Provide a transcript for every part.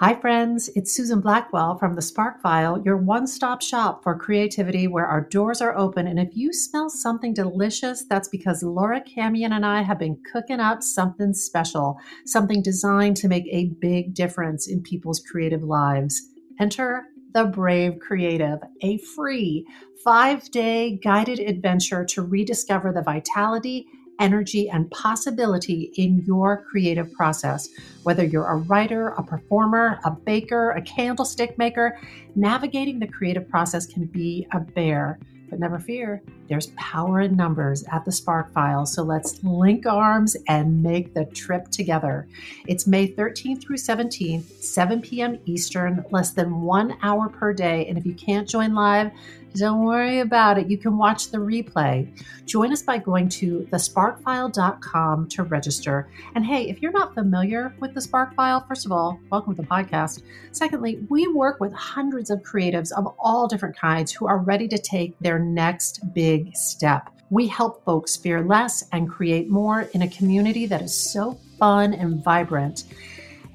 Hi, friends. It's Susan Blackwell from the Spark File, your one stop shop for creativity where our doors are open. And if you smell something delicious, that's because Laura Camien and I have been cooking up something special, something designed to make a big difference in people's creative lives. Enter the Brave Creative, a free five day guided adventure to rediscover the vitality energy, and possibility in your creative process. Whether you're a writer, a performer, a baker, a candlestick maker, navigating the creative process can be a bear. But never fear, there's power in numbers at the Spark File. So let's link arms and make the trip together. It's May 13th through 17th, 7 p.m. Eastern, less than one hour per day. And if you can't join live, don't worry about it. You can watch the replay. Join us by going to thesparkfile.com to register. And hey, if you're not familiar with the Spark File, first of all, welcome to the podcast. Secondly, we work with hundreds of creatives of all different kinds who are ready to take their next big step. We help folks fear less and create more in a community that is so fun and vibrant.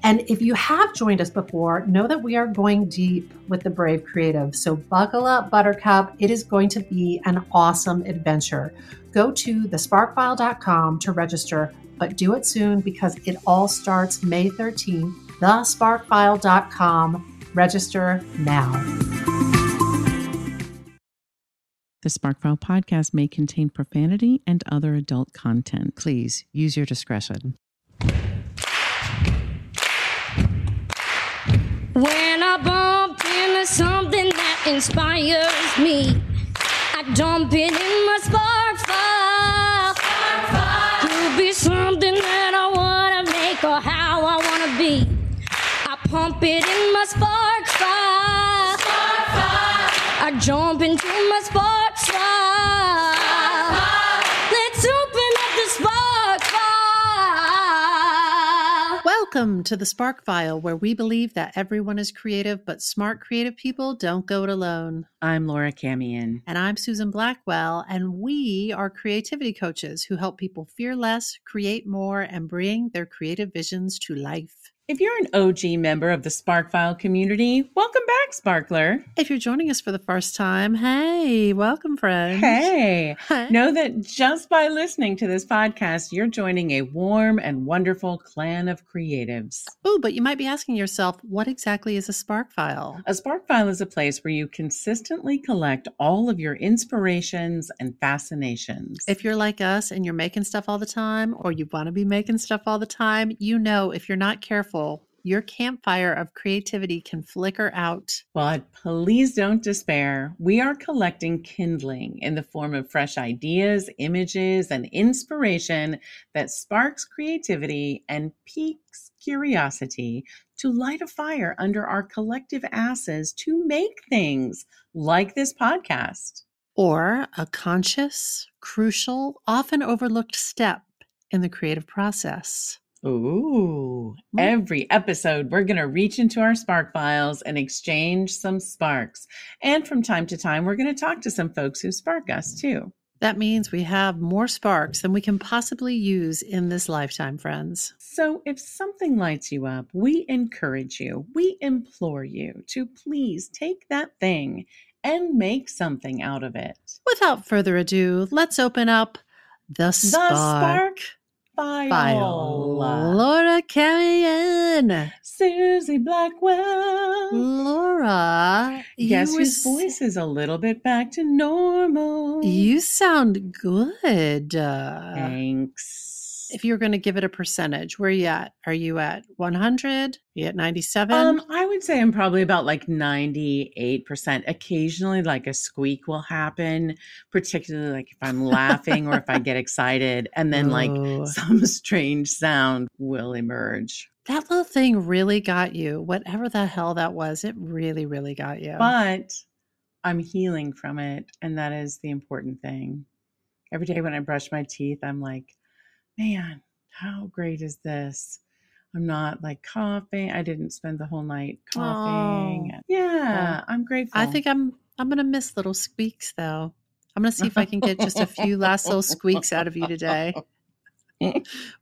And if you have joined us before, know that we are going deep with the Brave Creative. So buckle up, Buttercup. It is going to be an awesome adventure. Go to thesparkfile.com to register, but do it soon because it all starts May 13th. Thesparkfile.com. Register now. The Sparkfile podcast may contain profanity and other adult content. Please use your discretion. When I bump into something that inspires me, I dump it in my spark file. Could be something that I wanna make or how I wanna be. I pump it in my spark file. I jump into my spark file. Welcome to the Spark File, where we believe that everyone is creative, but smart creative people don't go it alone. I'm Laura Camien. And I'm Susan Blackwell, and we are creativity coaches who help people fear less, create more, and bring their creative visions to life. If you're an OG member of the Sparkfile community, welcome back, Sparkler. If you're joining us for the first time, hey, welcome, friends. Hey, Hi. know that just by listening to this podcast, you're joining a warm and wonderful clan of creatives. Oh, but you might be asking yourself, what exactly is a Spark File? A spark file is a place where you consistently collect all of your inspirations and fascinations. If you're like us and you're making stuff all the time, or you want to be making stuff all the time, you know if you're not careful, your campfire of creativity can flicker out. But please don't despair. We are collecting kindling in the form of fresh ideas, images, and inspiration that sparks creativity and piques curiosity to light a fire under our collective asses to make things like this podcast. Or a conscious, crucial, often overlooked step in the creative process. Ooh, every episode, we're going to reach into our spark files and exchange some sparks. And from time to time, we're going to talk to some folks who spark us too. That means we have more sparks than we can possibly use in this lifetime, friends. So, if something lights you up, we encourage you, we implore you to please take that thing and make something out of it. Without further ado, let's open up the Spark, Spark File. Laura Camien. Susie Blackwell. Laura, Yes, you whose s- voice is a little bit back to normal. You sound good. Thanks. If you're going to give it a percentage, where are you at? Are you at 100? Are you at 97? Um, I would say I'm probably about like 98%. Occasionally, like a squeak will happen, particularly like if I'm laughing or if I get excited, and then like Oh. some strange sound will emerge. that little thing really got you. Whatever the hell that was, it really, really got you. But I'm healing from it, and that is the important thing. Every day when I brush my teeth, I'm like, man, how great is this? I'm not like coughing. I didn't spend the whole night coughing. Oh. Yeah, I'm grateful. I think I'm I'm gonna miss little squeaks though. I'm gonna see if I can get just a few last little squeaks out of you today.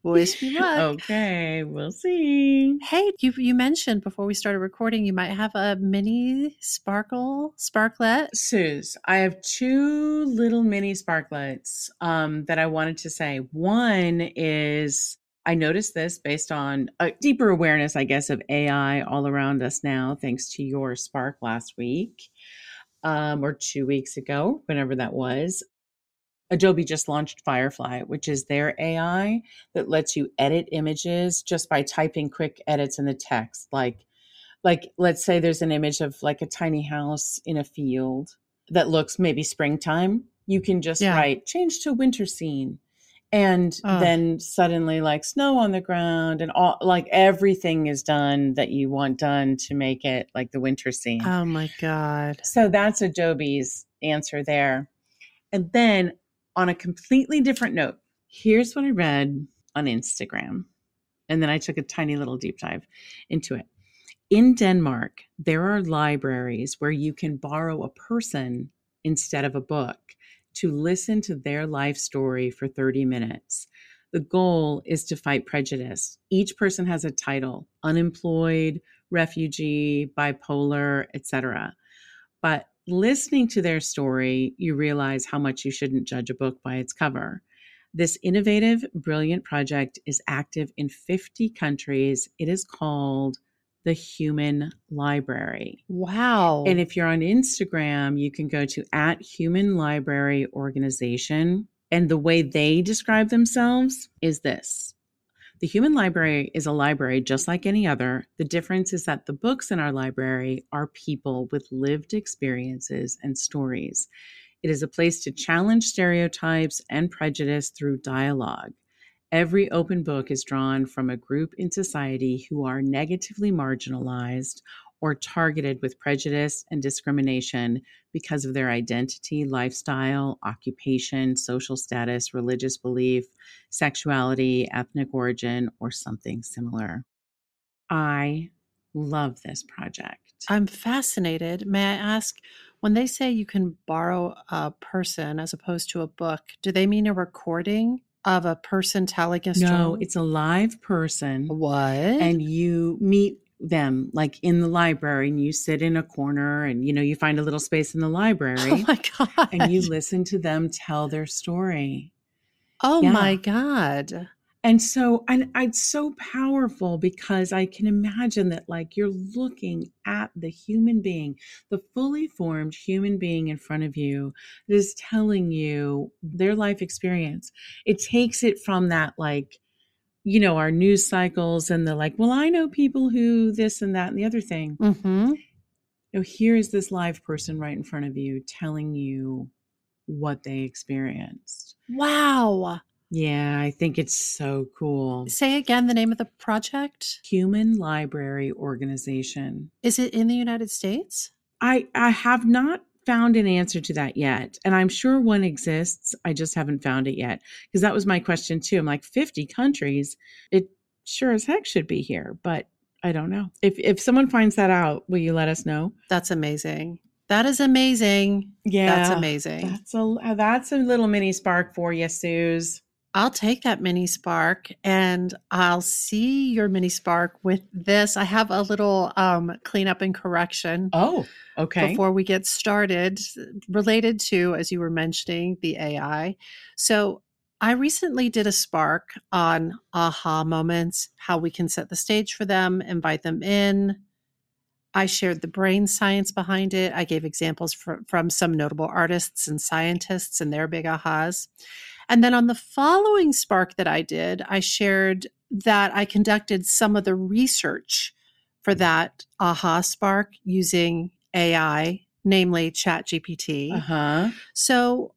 Wish me luck. okay, we'll see. Hey, you you mentioned before we started recording you might have a mini sparkle sparklet. Suze, I have two little mini sparklets um, that I wanted to say. One is I noticed this based on a deeper awareness, I guess, of AI all around us now, thanks to your spark last week um, or two weeks ago, whenever that was. Adobe just launched Firefly, which is their AI that lets you edit images just by typing quick edits in the text. Like, like let's say there's an image of like a tiny house in a field that looks maybe springtime. You can just Yeah. write change to winter scene. And then suddenly like snow on the ground and all like everything is done that you want done to make it like the winter scene. Oh my god. So that's Adobe's answer there. And then on a completely different note, here's what I read on Instagram. And then I took a tiny little deep dive into it. In Denmark, there are libraries where you can borrow a person instead of a book to listen to their life story for 30 minutes. The goal is to fight prejudice. Each person has a title unemployed, refugee, bipolar, etc. But listening to their story, you realize how much you shouldn't judge a book by its cover. This innovative, brilliant project is active in 50 countries. It is called the Human Library. Wow. And if you're on Instagram, you can go to at Human Library Organization. And the way they describe themselves is this The Human Library is a library just like any other. The difference is that the books in our library are people with lived experiences and stories. It is a place to challenge stereotypes and prejudice through dialogue. Every open book is drawn from a group in society who are negatively marginalized or targeted with prejudice and discrimination because of their identity, lifestyle, occupation, social status, religious belief, sexuality, ethnic origin, or something similar. I love this project. I'm fascinated. May I ask, when they say you can borrow a person as opposed to a book, do they mean a recording of a person telling a story? No, it's a live person. what? and you meet them like in the library and you sit in a corner and you know you find a little space in the library oh library my god! and you listen to them tell their story oh Yeah. my god! and so and it's so powerful because i can imagine that like you're looking at the human being the fully formed human being in front of you that is telling you their life experience it takes it from that like you know our news cycles and the like well i know people who this and that and the other thing Mm-hmm. you know, here is this live person right in front of you telling you what they experienced. Wow. Yeah, I think it's so cool. Say again the name of the project. Human Library Organization. Is it in the United States? I I have not found an answer to that yet, and I'm sure one exists. I just haven't found it yet because that was my question too. I'm like 50 countries. It sure as heck should be here, but I don't know. If if someone finds that out, will you let us know? That's amazing. That is amazing. Yeah, That's amazing. That's a that's a little mini spark for you, Suze. I'll take that mini spark and I'll see your mini spark with this. I have a little um, cleanup and correction Oh, okay. before we get started related to, as you were mentioning, the AI. So I recently did a spark on aha moments, how we can set the stage for them, invite them in. I shared the brain science behind it. I gave examples fr- from some notable artists and scientists and their big ahas. And then on the following spark that I did, I shared that I conducted some of the research for that aha spark using AI, namely ChatGPT. Uh huh. So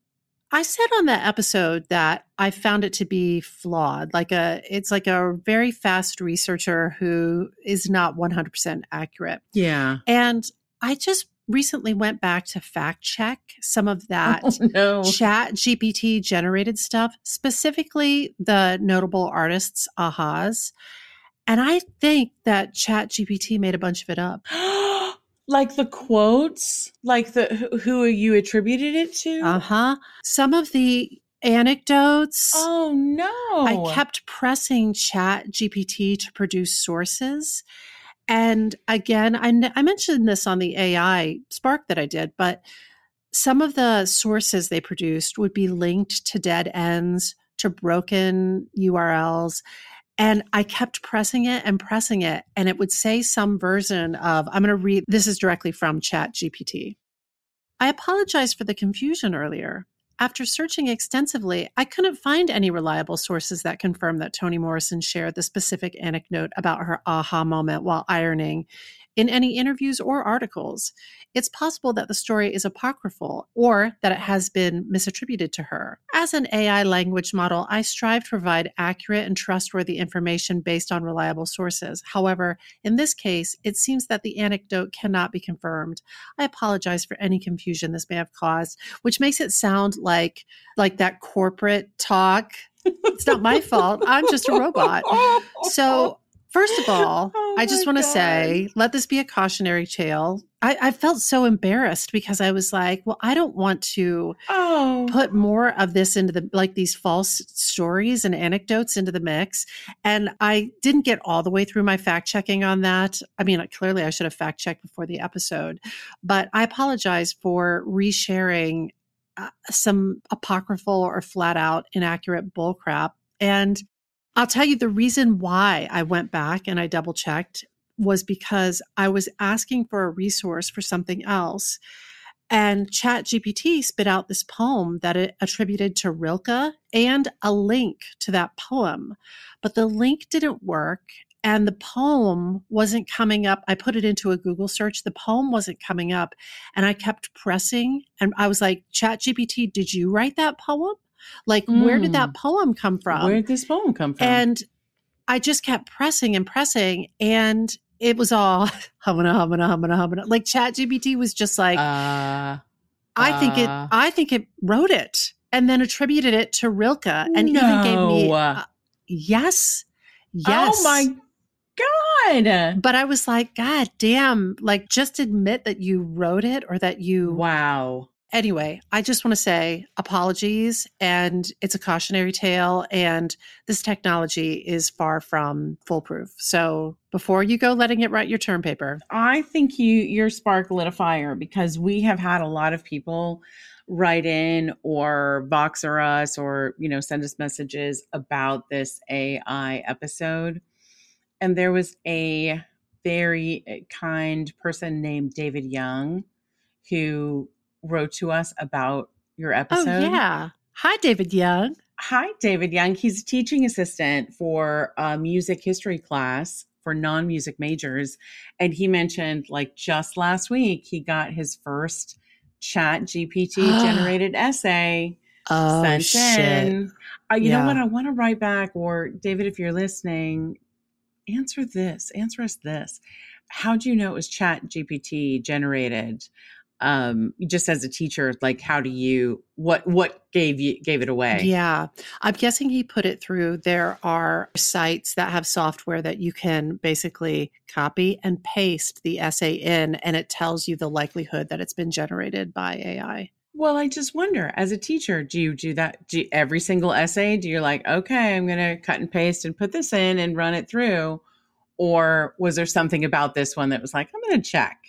I said on that episode that I found it to be flawed. Like a it's like a very fast researcher who is not 100% accurate. Yeah. And I just recently went back to fact check some of that Oh, no. chat GPT generated stuff, specifically the notable artists ahas. And I think that chat GPT made a bunch of it up. like the quotes, like the who- who you attributed it to. Uh huh. Some of the anecdotes. Oh no. I kept pressing Chat GPT to produce sources. And again, I, I mentioned this on the AI Spark that I did, but some of the sources they produced would be linked to dead ends, to broken URLs. And I kept pressing it and pressing it, and it would say some version of, I'm going to read, this is directly from Chat GPT. I apologize for the confusion earlier. After searching extensively, I couldn't find any reliable sources that confirm that Toni Morrison shared the specific anecdote about her aha moment while ironing in any interviews or articles. It's possible that the story is apocryphal or that it has been misattributed to her. As an AI language model, I strive to provide accurate and trustworthy information based on reliable sources. However, in this case, it seems that the anecdote cannot be confirmed. I apologize for any confusion this may have caused, which makes it sound like like that corporate talk. It's not my fault. I'm just a robot. So First of all, oh I just want to say, let this be a cautionary tale. I, I, felt so embarrassed because I was like, well, I don't want to oh. put more of this into the like these false stories and anecdotes into the mix. And I didn't get all the way through my fact checking on that. I mean, clearly I should have fact checked before the episode, but I apologize for resharing uh, some apocryphal or flat out inaccurate bullcrap. And I'll tell you the reason why I went back and I double checked was because I was asking for a resource for something else. And Chat GPT spit out this poem that it attributed to Rilke and a link to that poem. But the link didn't work and the poem wasn't coming up. I put it into a Google search. The poem wasn't coming up. And I kept pressing and I was like, Chat GPT, did you write that poem? Like, mm. where did that mm. poem come from? Where did this poem come from? And I just kept pressing and pressing, and it was all humana, humana, humana, humana. Like Chat GPT was just like, uh, I think it, uh. I think it wrote it, and then attributed it to Rilke, and no. even gave me, uh, yes, yes. Oh my God. But I was like, God damn, like just admit that you wrote it or that you Wow. Anyway, I just want to say apologies, and it's a cautionary tale, and this technology is far from foolproof. So before you go letting it write your term paper, I think you your spark lit a fire because we have had a lot of people write in or Voxer us or you know send us messages about this AI episode, and there was a very eh, kind person named David Young who wrote to us about your oh, episode. Oh, yeah. Hi, David Young. Hi, David Young. He's a teaching assistant for a music history class for non music majors. And he mentioned, like, just last week, he got his first chat GPT generated essay oh, sent shit. in. Uh, you yeah. know what? I want to write back, or David, if you're listening, answer this, answer us this. How do you know it was chat GPT generated? Um just as a teacher like how do you what what gave you gave it away? Yeah i'm guessing he put it through there are sites that have software that you can basically copy and paste the essay in and it tells you the likelihood that it's been generated by ai well i just wonder as a teacher do you do that do you, every single essay? Do you like okay i'm going to cut and paste and put this in and run it through or was there something about this one that was like i'm going to check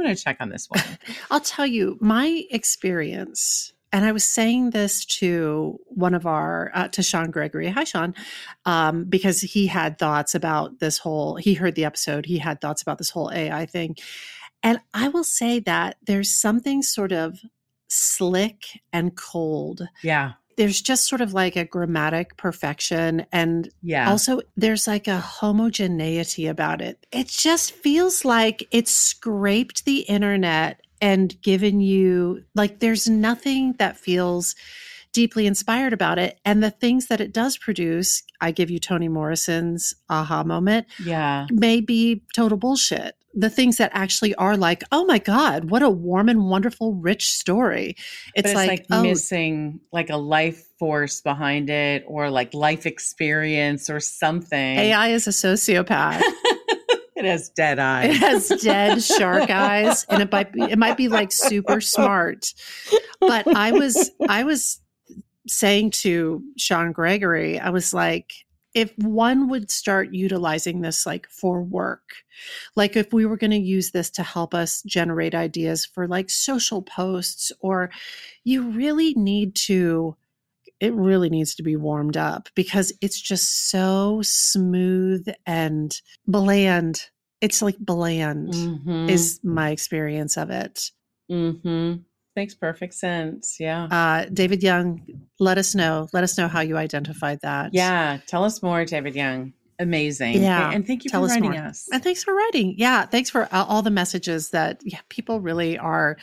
I'm going to check on this one. I'll tell you my experience. And I was saying this to one of our, uh, to Sean Gregory. Hi, Sean. Um, because he had thoughts about this whole, he heard the episode, he had thoughts about this whole AI thing. And I will say that there's something sort of slick and cold. Yeah there's just sort of like a grammatic perfection and yeah. also there's like a homogeneity about it. It just feels like it's scraped the internet and given you like there's nothing that feels deeply inspired about it. And the things that it does produce i give you toni morrison's aha moment yeah. may be total bullshit the things that actually are like, oh my God, what a warm and wonderful, rich story. It's, it's like, like oh, missing like a life force behind it or like life experience or something. AI is a sociopath. it has dead eyes. It has dead shark eyes. And it might be it might be like super smart. But I was I was saying to Sean Gregory, I was like, if one would start utilizing this like for work, like if we were going to use this to help us generate ideas for like social posts, or you really need to, it really needs to be warmed up because it's just so smooth and bland. It's like bland, Mhm. is my experience of it. Mhm. Makes perfect sense. Yeah. Uh, David Young, let us know. Let us know how you identified that. yeah. Tell us more, David Young. Amazing. Yeah, And thank you tell for us writing more. us. And thanks for writing. Yeah, thanks for all the messages that yeah, people really are.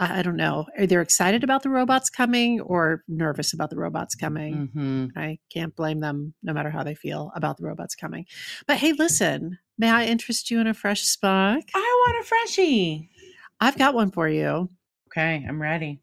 I don't know, either excited about the robots coming or nervous about the robots coming. hmm I can't blame them, no matter how they feel about the robots coming. But hey, listen, may I interest you in a fresh spark? I want a freshie. I've got one for you. Okay. I'm ready.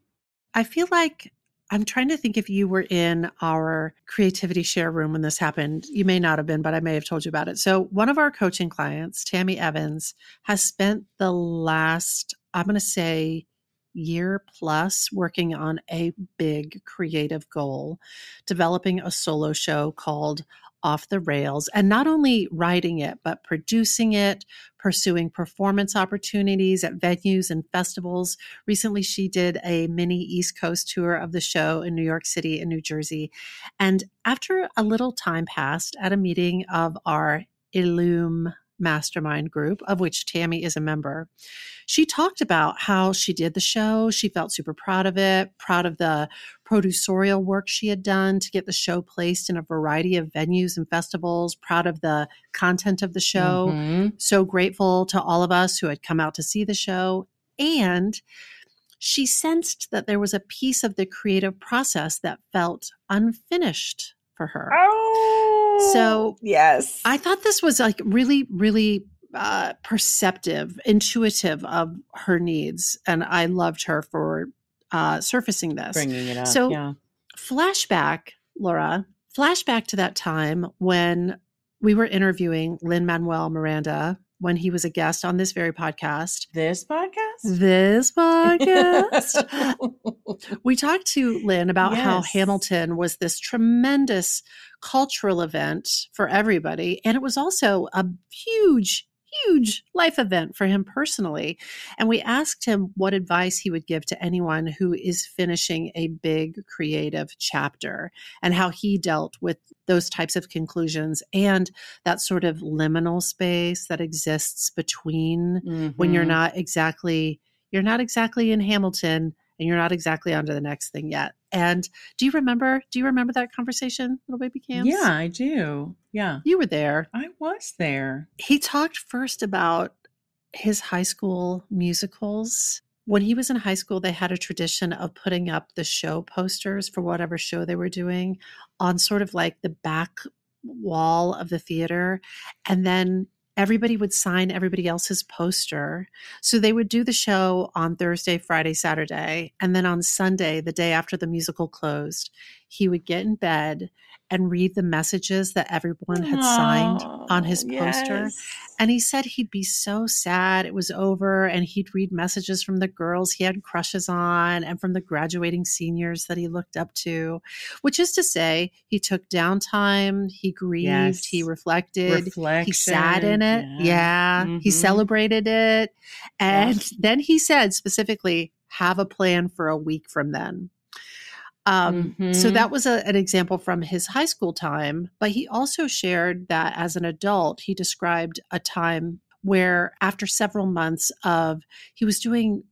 I feel like I'm trying to think if you were in our creativity share room when this happened. You may not have been, but I may have told you about it. So, one of our coaching clients, Tammy Evans, has spent the last, I'm going to say, year plus working on a big creative goal, developing a solo show called Off the Rails, and not only writing it, but producing it, pursuing performance opportunities at venues and festivals, recently she did a mini east coast tour of the show in new york city and new jersey. And after a little time passed at a meeting of our illume mastermind group of which tammy is a member she talked about how she did the show she felt super proud of it proud of the producerial work she had done to get the show placed in a variety of venues and festivals proud of the content of the show Mhm. so grateful to all of us who had come out to see the show. And she sensed that there was a piece of the creative process that felt unfinished for her. Oh. So, yes. I thought this was like really, really uh, perceptive, intuitive of her needs. And I loved her for uh, surfacing this bringing it up. So- yeah. flashback, Laura, flashback to that time when we were interviewing Lin-Manuel Miranda when he was a guest on this very podcast. This podcast? This podcast. we talked to Lin about how Hamilton was this tremendous cultural event for everybody. And it was also a huge, huge life event for him personally. And we asked him what advice he would give to anyone who is finishing a big creative chapter and how he dealt with those types of conclusions and that sort of liminal space that exists between when you're Mhm. not exactly you're not exactly in Hamilton and you're not exactly onto the next thing yet. And do you remember do you remember that conversation, little baby Cam? Yeah, I do. Yeah. You were there. I was there. He talked first about his high school musicals. When he was in high school, they had a tradition of putting up the show posters for whatever show they were doing on sort of like the back wall of the theater. And then everybody would sign everybody else's poster. So they would do the show on Thursday, Friday, Saturday. And then on Sunday, the day after the musical closed, he would get in bed and read the messages that everyone had signed on his Oh, poster. yes. And he said he'd be so sad it was over and he'd read messages from the girls he had crushes on and from the graduating seniors that he looked up to, which is to say, he took downtime, he grieved, Yes. he reflected, Reflection. he sat in it. Yeah. He Mhm. celebrated it. Yeah. And then he said specifically, have a plan for a week from then. Um, So Mhm. that was a, an example from his high school time. But he also shared that as an adult, he described a time where after several months of, he was doing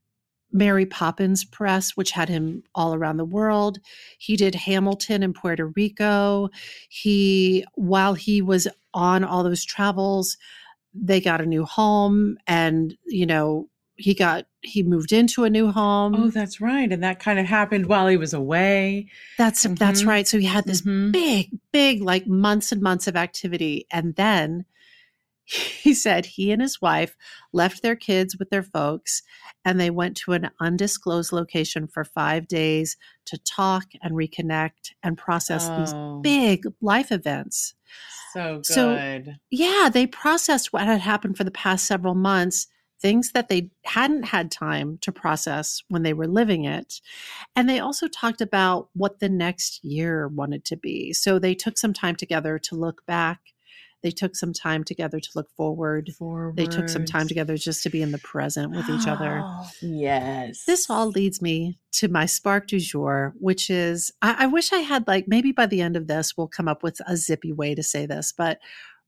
Mary Poppins press, which had him all around the world. He did Hamilton in Puerto Rico. He, while he was on all those travels, they got a new home and, you know, he got, he moved into a new home. Oh, that's right. And that kind of happened while he was away. that's, that's Mhm. right. So he had this Mhm. big, big, like months and months of activity. And then he said he and his wife left their kids with their folks and they went to an undisclosed location for five days to talk and reconnect and process these Oh, big life events. so So- good. Yeah, they processed what had happened for the past several months. Things that they hadn't had time to process when they were living it. And they also talked about what the next year wanted to be. So they took some time together to look back. They took some time together to look forward. Forward. They took some time together just to be in the present with each other. yes. This all leads me to my spark du jour, which is I, I wish I had like maybe by the end of this we'll come up with a zippy way to say this, but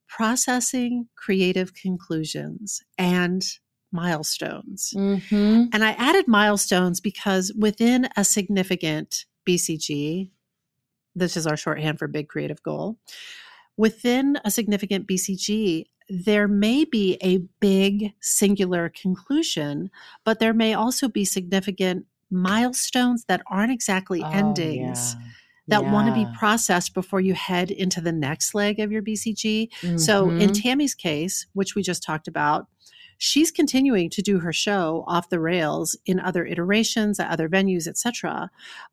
processing creative conclusions and milestones. Mm-hmm. And I added milestones because within a significant BCG, this is our shorthand for big creative goal, within a significant BCG, there may be a big singular conclusion, but there may also be significant milestones that aren't exactly Oh, endings that want to be processed before you head into the next leg of your BCG. So in Mhm. Tammy's case, which we just talked about, she's continuing to do her show off the rails in other iterations at other venues, etc.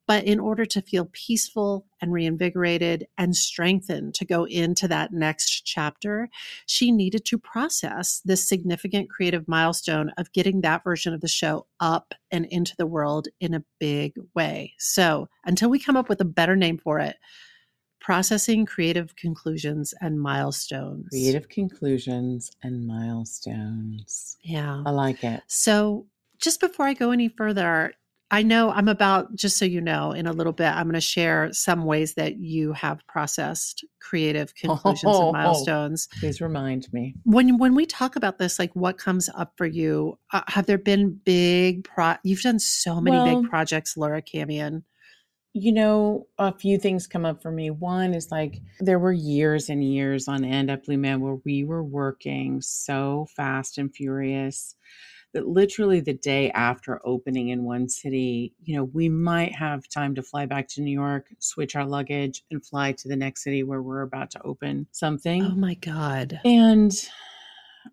But in order to feel peaceful and reinvigorated and strengthened to go into that next chapter, she needed to process this significant creative milestone of getting that version of the show up and into the world in a big way. So until we come up with a better name for it, processing creative conclusions and milestones. creative conclusions and milestones. Yeah. I like it. So, just before I go any further, I know I'm about, just so you know, in a little bit, I'm going to share some ways that you have processed creative conclusions Oh. and milestones. Please remind me. When when we talk about this, like what comes up for you? Uh, have there been big pro? You've done so many Well- big projects, Laura Camien. You know, a few things come up for me. One is like there were years and years on end at Blue Man where we were working so fast and furious that literally the day after opening in one city, you know, we might have time to fly back to New York, switch our luggage, and fly to the next city where we're about to open something. Oh my god! And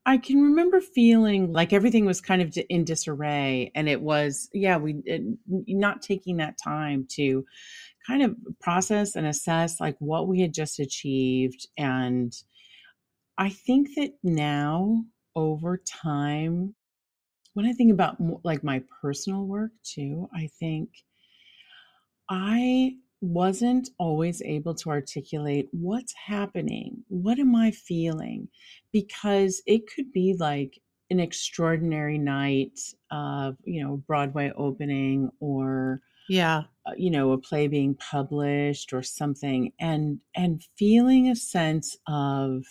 I can remember feeling like everything was kind of in disarray. And it was, yeah, we uh, it, not taking that time to kind of process and assess like what we had just achieved. And I think that now over time, when I think about like my personal work too, I think I wasn't always able to articulate what's happening. What am I feeling? Because it could be like an extraordinary night of, you know, Broadway opening or Yeah, uh, you know a play being published or something and and feeling a sense of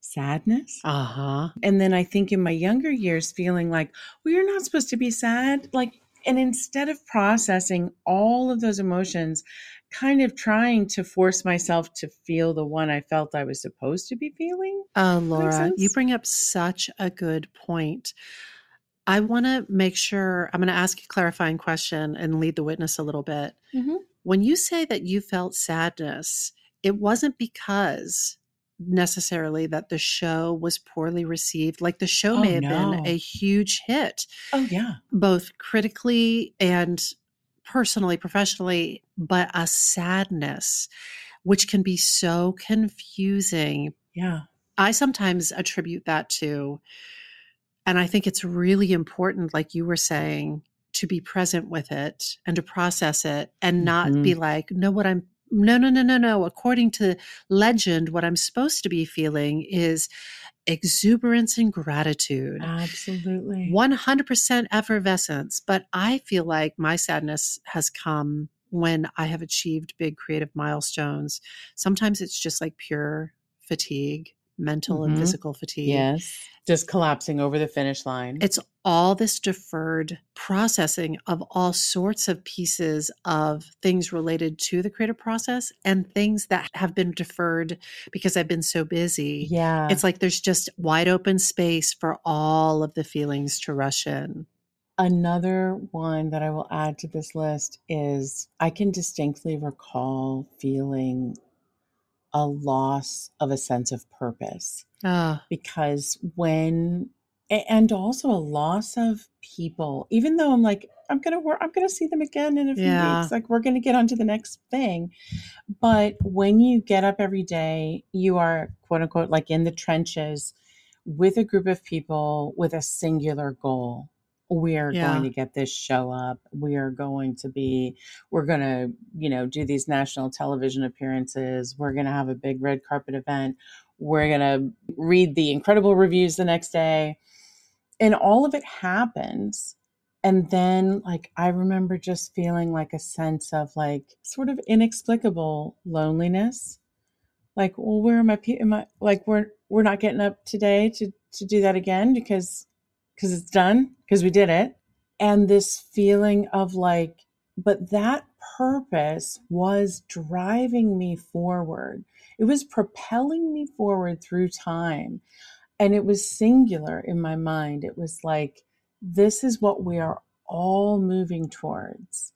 sadness uh huh. and then I think in my younger years, feeling like, well, you're not supposed to be sad. Like, and instead of processing all of those emotions, kind of trying to force myself to feel the one I felt I was supposed to be feeling. Oh, Laura, you bring up such a good point. I want to make sure I'm going to ask a clarifying question and lead the witness a little bit. Mhm. When you say that you felt sadness, it wasn't because necessarily that the show was poorly received. Like the show Oh, may have no. been a huge hit, Oh, yeah. both critically and personally, professionally, but a sadness, which can be so confusing Yeah. I sometimes attribute that to, and I think it's really important, like you were saying, to be present with it and to process it and not be mm-hmm. like, no, what I'm, no, no, no, no, no. According to legend, what I'm supposed to be feeling is exuberance and gratitude. Absolutely. 100% effervescence. But I feel like my sadness has come when I have achieved big creative milestones. Sometimes it's just like pure fatigue, mental and Mhm. physical fatigue. Yes. Just collapsing over the finish line. It's all this deferred processing of all sorts of pieces of things related to the creative process and things that have been deferred because I've been so busy. yeah. It's like there's just wide open space for all of the feelings to rush in. Another one that I will add to this list is I can distinctly recall feeling a loss of a sense of purpose Ah, because when and also a loss of people even though I'm like I'm going to work I'm going to see them again in a few Yeah. weeks like we're going to get on to the next thing but when you get up every day you are quote unquote like in the trenches with a group of people with a singular goal. We are Yeah. going to get this show up. We are going to be, we're going to, you know, do these national television appearances. We're going to have a big red carpet event. We're going to read the incredible reviews the next day. And all of it happens. And then, like, I remember just feeling like a sense of like sort of inexplicable loneliness like well where am i am i like we're we're not getting up today to to do that again because because it's done because we did it. And this feeling of like but that purpose was driving me forward. It was propelling me forward through time. And it was singular in my mind. It was like this is what we are all moving towards.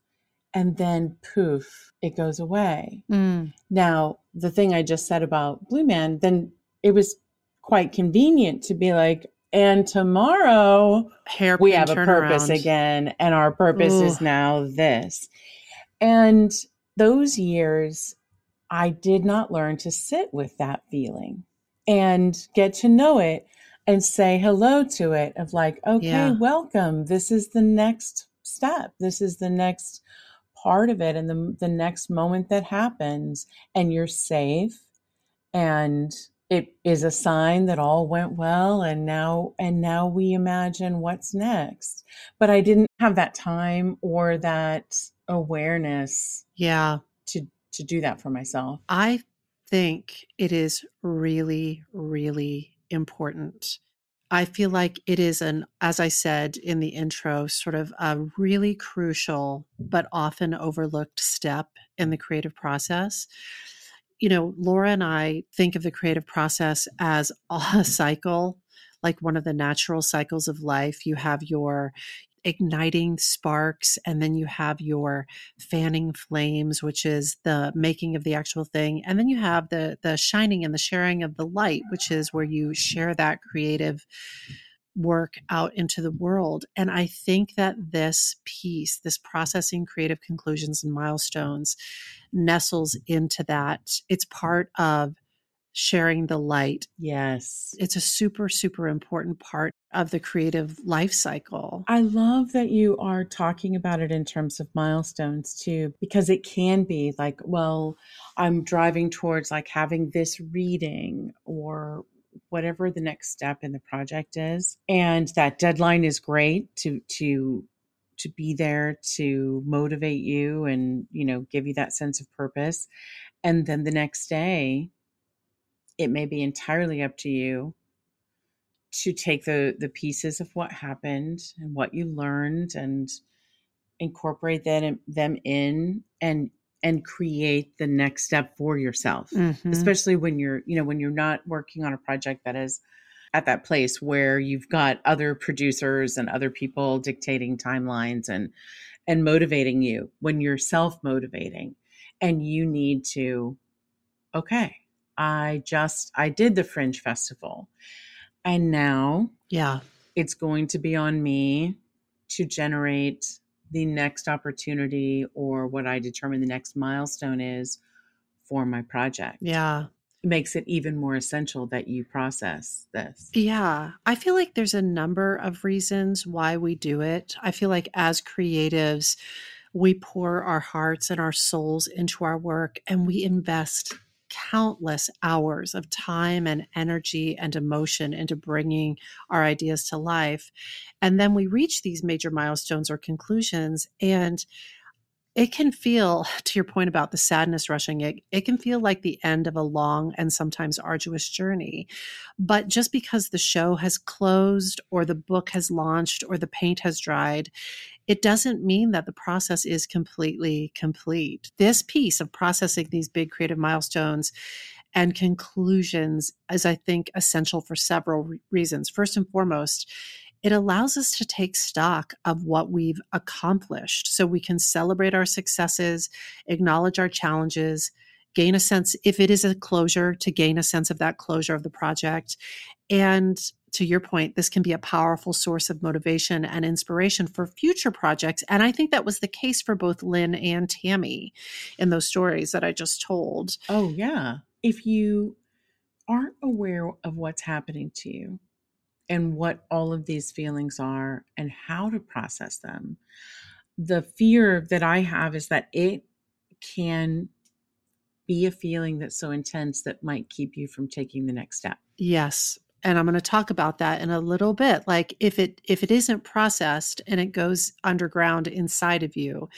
And then poof it goes away. Mm. now, the thing I just said about Blue Man, then it was quite convenient to be like, and tomorrow Hairpin we have a purpose turnaround. again, and our purpose is now this. And those years, I did not learn to sit with that feeling and get to know it and say hello to it of like, okay, Yeah. welcome. This is the next step. This is the next part of it and the, the next moment that happens and you're safe and it is a sign that all went well and now and now we imagine what's next but i didn't have that time or that awareness Yeah. to to do that for myself I think it is really, really important. I feel like it is an, as I said in the intro, sort of a really crucial but often overlooked step in the creative process. You know, Laura and I think of the creative process as a cycle, like one of the natural cycles of life. You have your igniting sparks, and then you have your fanning flames, which is the making of the actual thing, and then you have the the shining and the sharing of the light, which is where you share that creative work out into the world. And I think that this piece, this processing creative conclusions and milestones, nestles mm-hmm. into that. It's part of sharing the light. yes It's a super, super important part of the creative life cycle. I love that you are talking about it in terms of milestones too, because it can be like, well, I'm driving towards like having this reading or whatever the next step in the project is. And that deadline is great to, to, to be there to motivate you and, you know, give you that sense of purpose. And then the next day, it may be entirely up to you to take the the pieces of what happened and what you learned and incorporate them them in and and create the next step for yourself Mhm. especially when you're you know when you're not working on a project that is at that place where you've got other producers and other people dictating timelines and and motivating you when you're self motivating and you need to okay i just i did the fringe festival and now Yeah. it's going to be on me to generate the next opportunity or what I determine the next milestone is for my project. Yeah. It makes it even more essential that you process this. Yeah, I feel like there's a number of reasons why we do it. I feel like as creatives, we pour our hearts and our souls into our work and we invest countless hours of time and energy and emotion into bringing our ideas to life. And then we reach these major milestones or conclusions and it can feel to your point about the sadness rushing it it can feel like the end of a long and sometimes arduous journey but just because the show has closed or the book has launched or the paint has dried it doesn't mean that the process is completely complete this piece of processing these big creative milestones and conclusions is i think essential for several re- reasons first and foremost it allows us to take stock of what we've accomplished so we can celebrate our successes, acknowledge our challenges, gain a sense, if it is a closure, to gain a sense of that closure of the project. And to your point, this can be a powerful source of motivation and inspiration for future projects. And I think that was the case for both Lin and Tammy in those stories that I just told. Oh, yeah. If you aren't aware of what's happening to you, and what all of these feelings are and how to process them. The fear that I have is that it can be a feeling that's so intense that might keep you from taking the next step. Yes. And I'm going to talk about that in a little bit. Like if it if it isn't processed and it goes underground inside of you,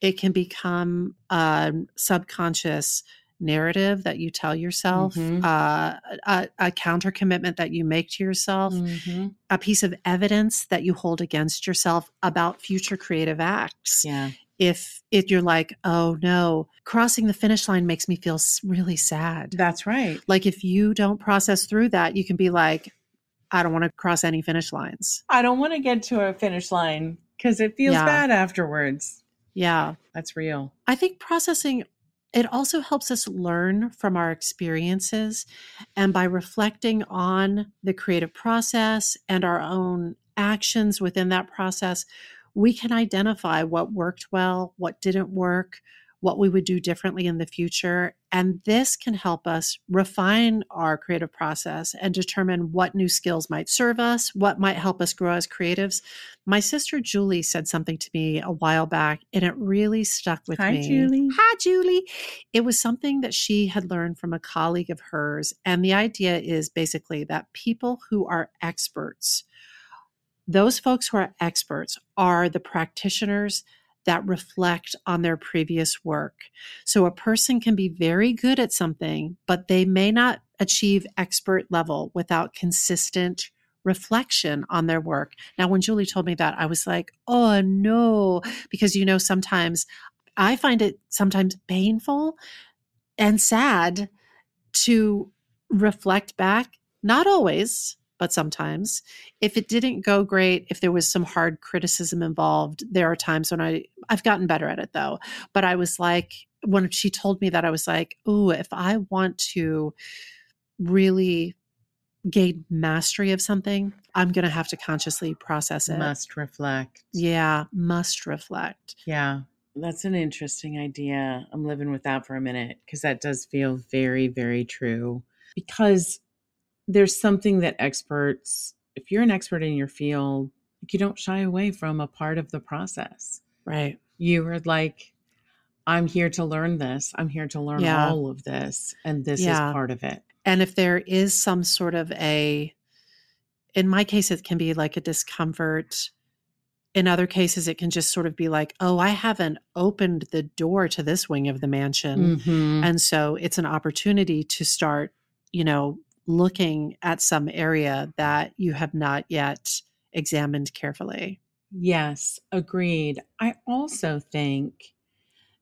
it can become a subconscious narrative that you tell yourself, Mhm. uh, a, a counter commitment that you make to yourself, Mhm. a piece of evidence that you hold against yourself about future creative acts. Yeah. If if you're like, oh no, crossing the finish line makes me feel really sad. That's right. like if you don't process through that, you can be like, I don't want to cross any finish lines. I don't want to get to a finish line because it feels Yeah. bad afterwards. Yeah. That's real. I think processing it also helps us learn from our experiences and by reflecting on the creative process and our own actions within that process we can identify what worked well what didn't work what we would do differently in the future and this can help us refine our creative process and determine what new skills might serve us what might help us grow as creatives my sister julie said something to me a while back and it really stuck with Hi, me Hi, Julie. Hi, Julie. It was something that she had learned from a colleague of hers. And the idea is basically that people who are experts, those folks who are experts, are the practitioners that reflect on their previous work. So a person can be very good at something, but they may not achieve expert level without consistent reflection on their work. Now, when Julie told me that, I was like, oh no, because you know, sometimes I find it sometimes painful and sad to reflect back, not always, but sometimes. If it didn't go great, if there was some hard criticism involved, there are times when I I've gotten better at it though. But I was like when she told me that I was like, "Ooh, if I want to really gain mastery of something, I'm going to have to consciously process it." Must reflect. Yeah, must reflect. Yeah. That's an interesting idea. I'm living with that for a minute because that does feel very, very true. Because there's something that experts, if you're an expert in your field, you don't shy away from a part of the process. Right. You are like, I'm here to learn this. I'm here to learn Yeah. all of this. And this Yeah. is part of it. And if there is some sort of a, in my case, it can be like a discomfort. In other cases, it can just sort of be like, oh, I haven't opened the door to this wing of the mansion. Mhm. And so it's an opportunity to start, you know, looking at some area that you have not yet examined carefully. Yes, agreed. I also think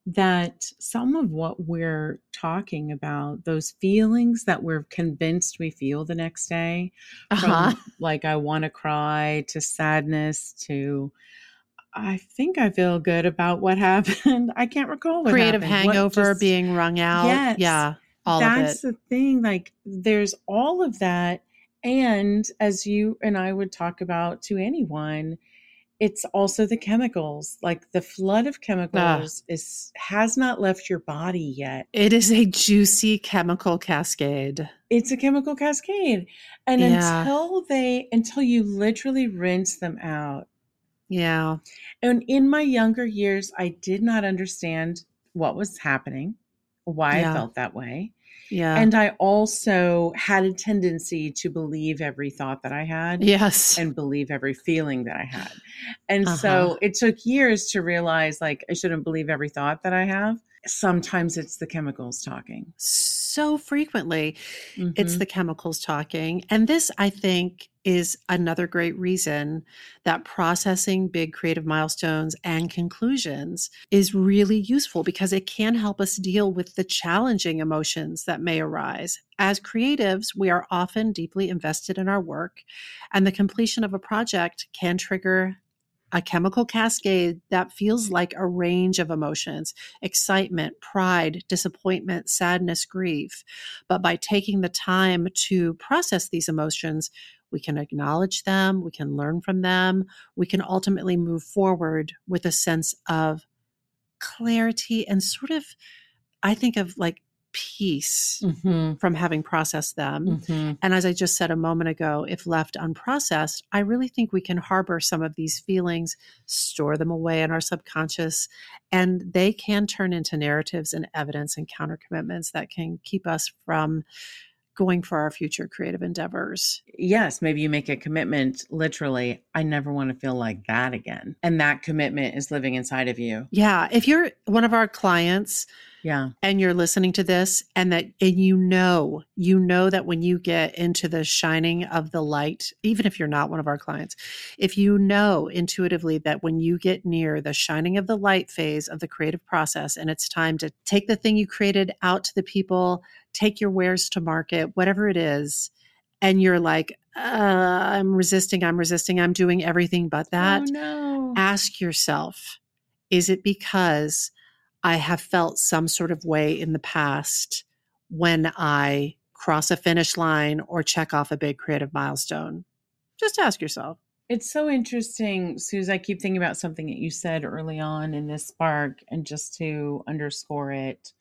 that some of what we're talking about, those feelings that we're convinced we feel the next day, from Uh-huh. like I want to cry to sadness to I think I feel good about what happened. I can't recall Creative happened. Hangover just- being wrung out. Yes. Yeah. All that's the thing like there's all of that and as you and i would talk about to anyone it's also the chemicals like the flood of chemicals is has not left your body yet It is a juicy chemical cascade. it's a chemical cascade and Yeah. until they until you literally rinse them out Yeah. and in my younger years i did not understand what was happening why Yeah. i felt that way Yeah. And I also had a tendency to believe every thought that I had yes. and believe every feeling that I had. And Uh-huh. so it took years to realize like I shouldn't believe every thought that I have. Sometimes it's the chemicals talking. so frequently it's Mhm. the chemicals talking and this i think is another great reason that processing big creative milestones and conclusions is really useful because it can help us deal with the challenging emotions that may arise as creatives we are often deeply invested in our work and the completion of a project can trigger a chemical cascade that feels like a range of emotions excitement, pride, disappointment, sadness, grief. But by taking the time to process these emotions, we can acknowledge them, we can learn from them, we can ultimately move forward with a sense of clarity and sort of, I think of like peace Mm-hmm. from having processed them. Mm-hmm. And as I just said a moment ago, if left unprocessed, I really think we can harbor some of these feelings, store them away in our subconscious, and they can turn into narratives and evidence and counter commitments that can keep us from going for our future creative endeavors. Yes, maybe you make a commitment literally, I never want to feel like that again. And that commitment is living inside of you. Yeah. If you're one of our clients, Yeah. and you're listening to this and that and you know you know that when you get into the shining of the light even if you're not one of our clients if you know intuitively that when you get near the shining of the light phase of the creative process and it's time to take the thing you created out to the people take your wares to market whatever it is and you're like uh, i'm resisting i'm resisting i'm doing everything but that oh, no. ask yourself is it because I have felt some sort of way in the past when I cross a finish line or check off a big creative milestone? Just ask yourself. It's so interesting, Suze. I keep thinking about something that you said early on in this spark, and just to underscore it,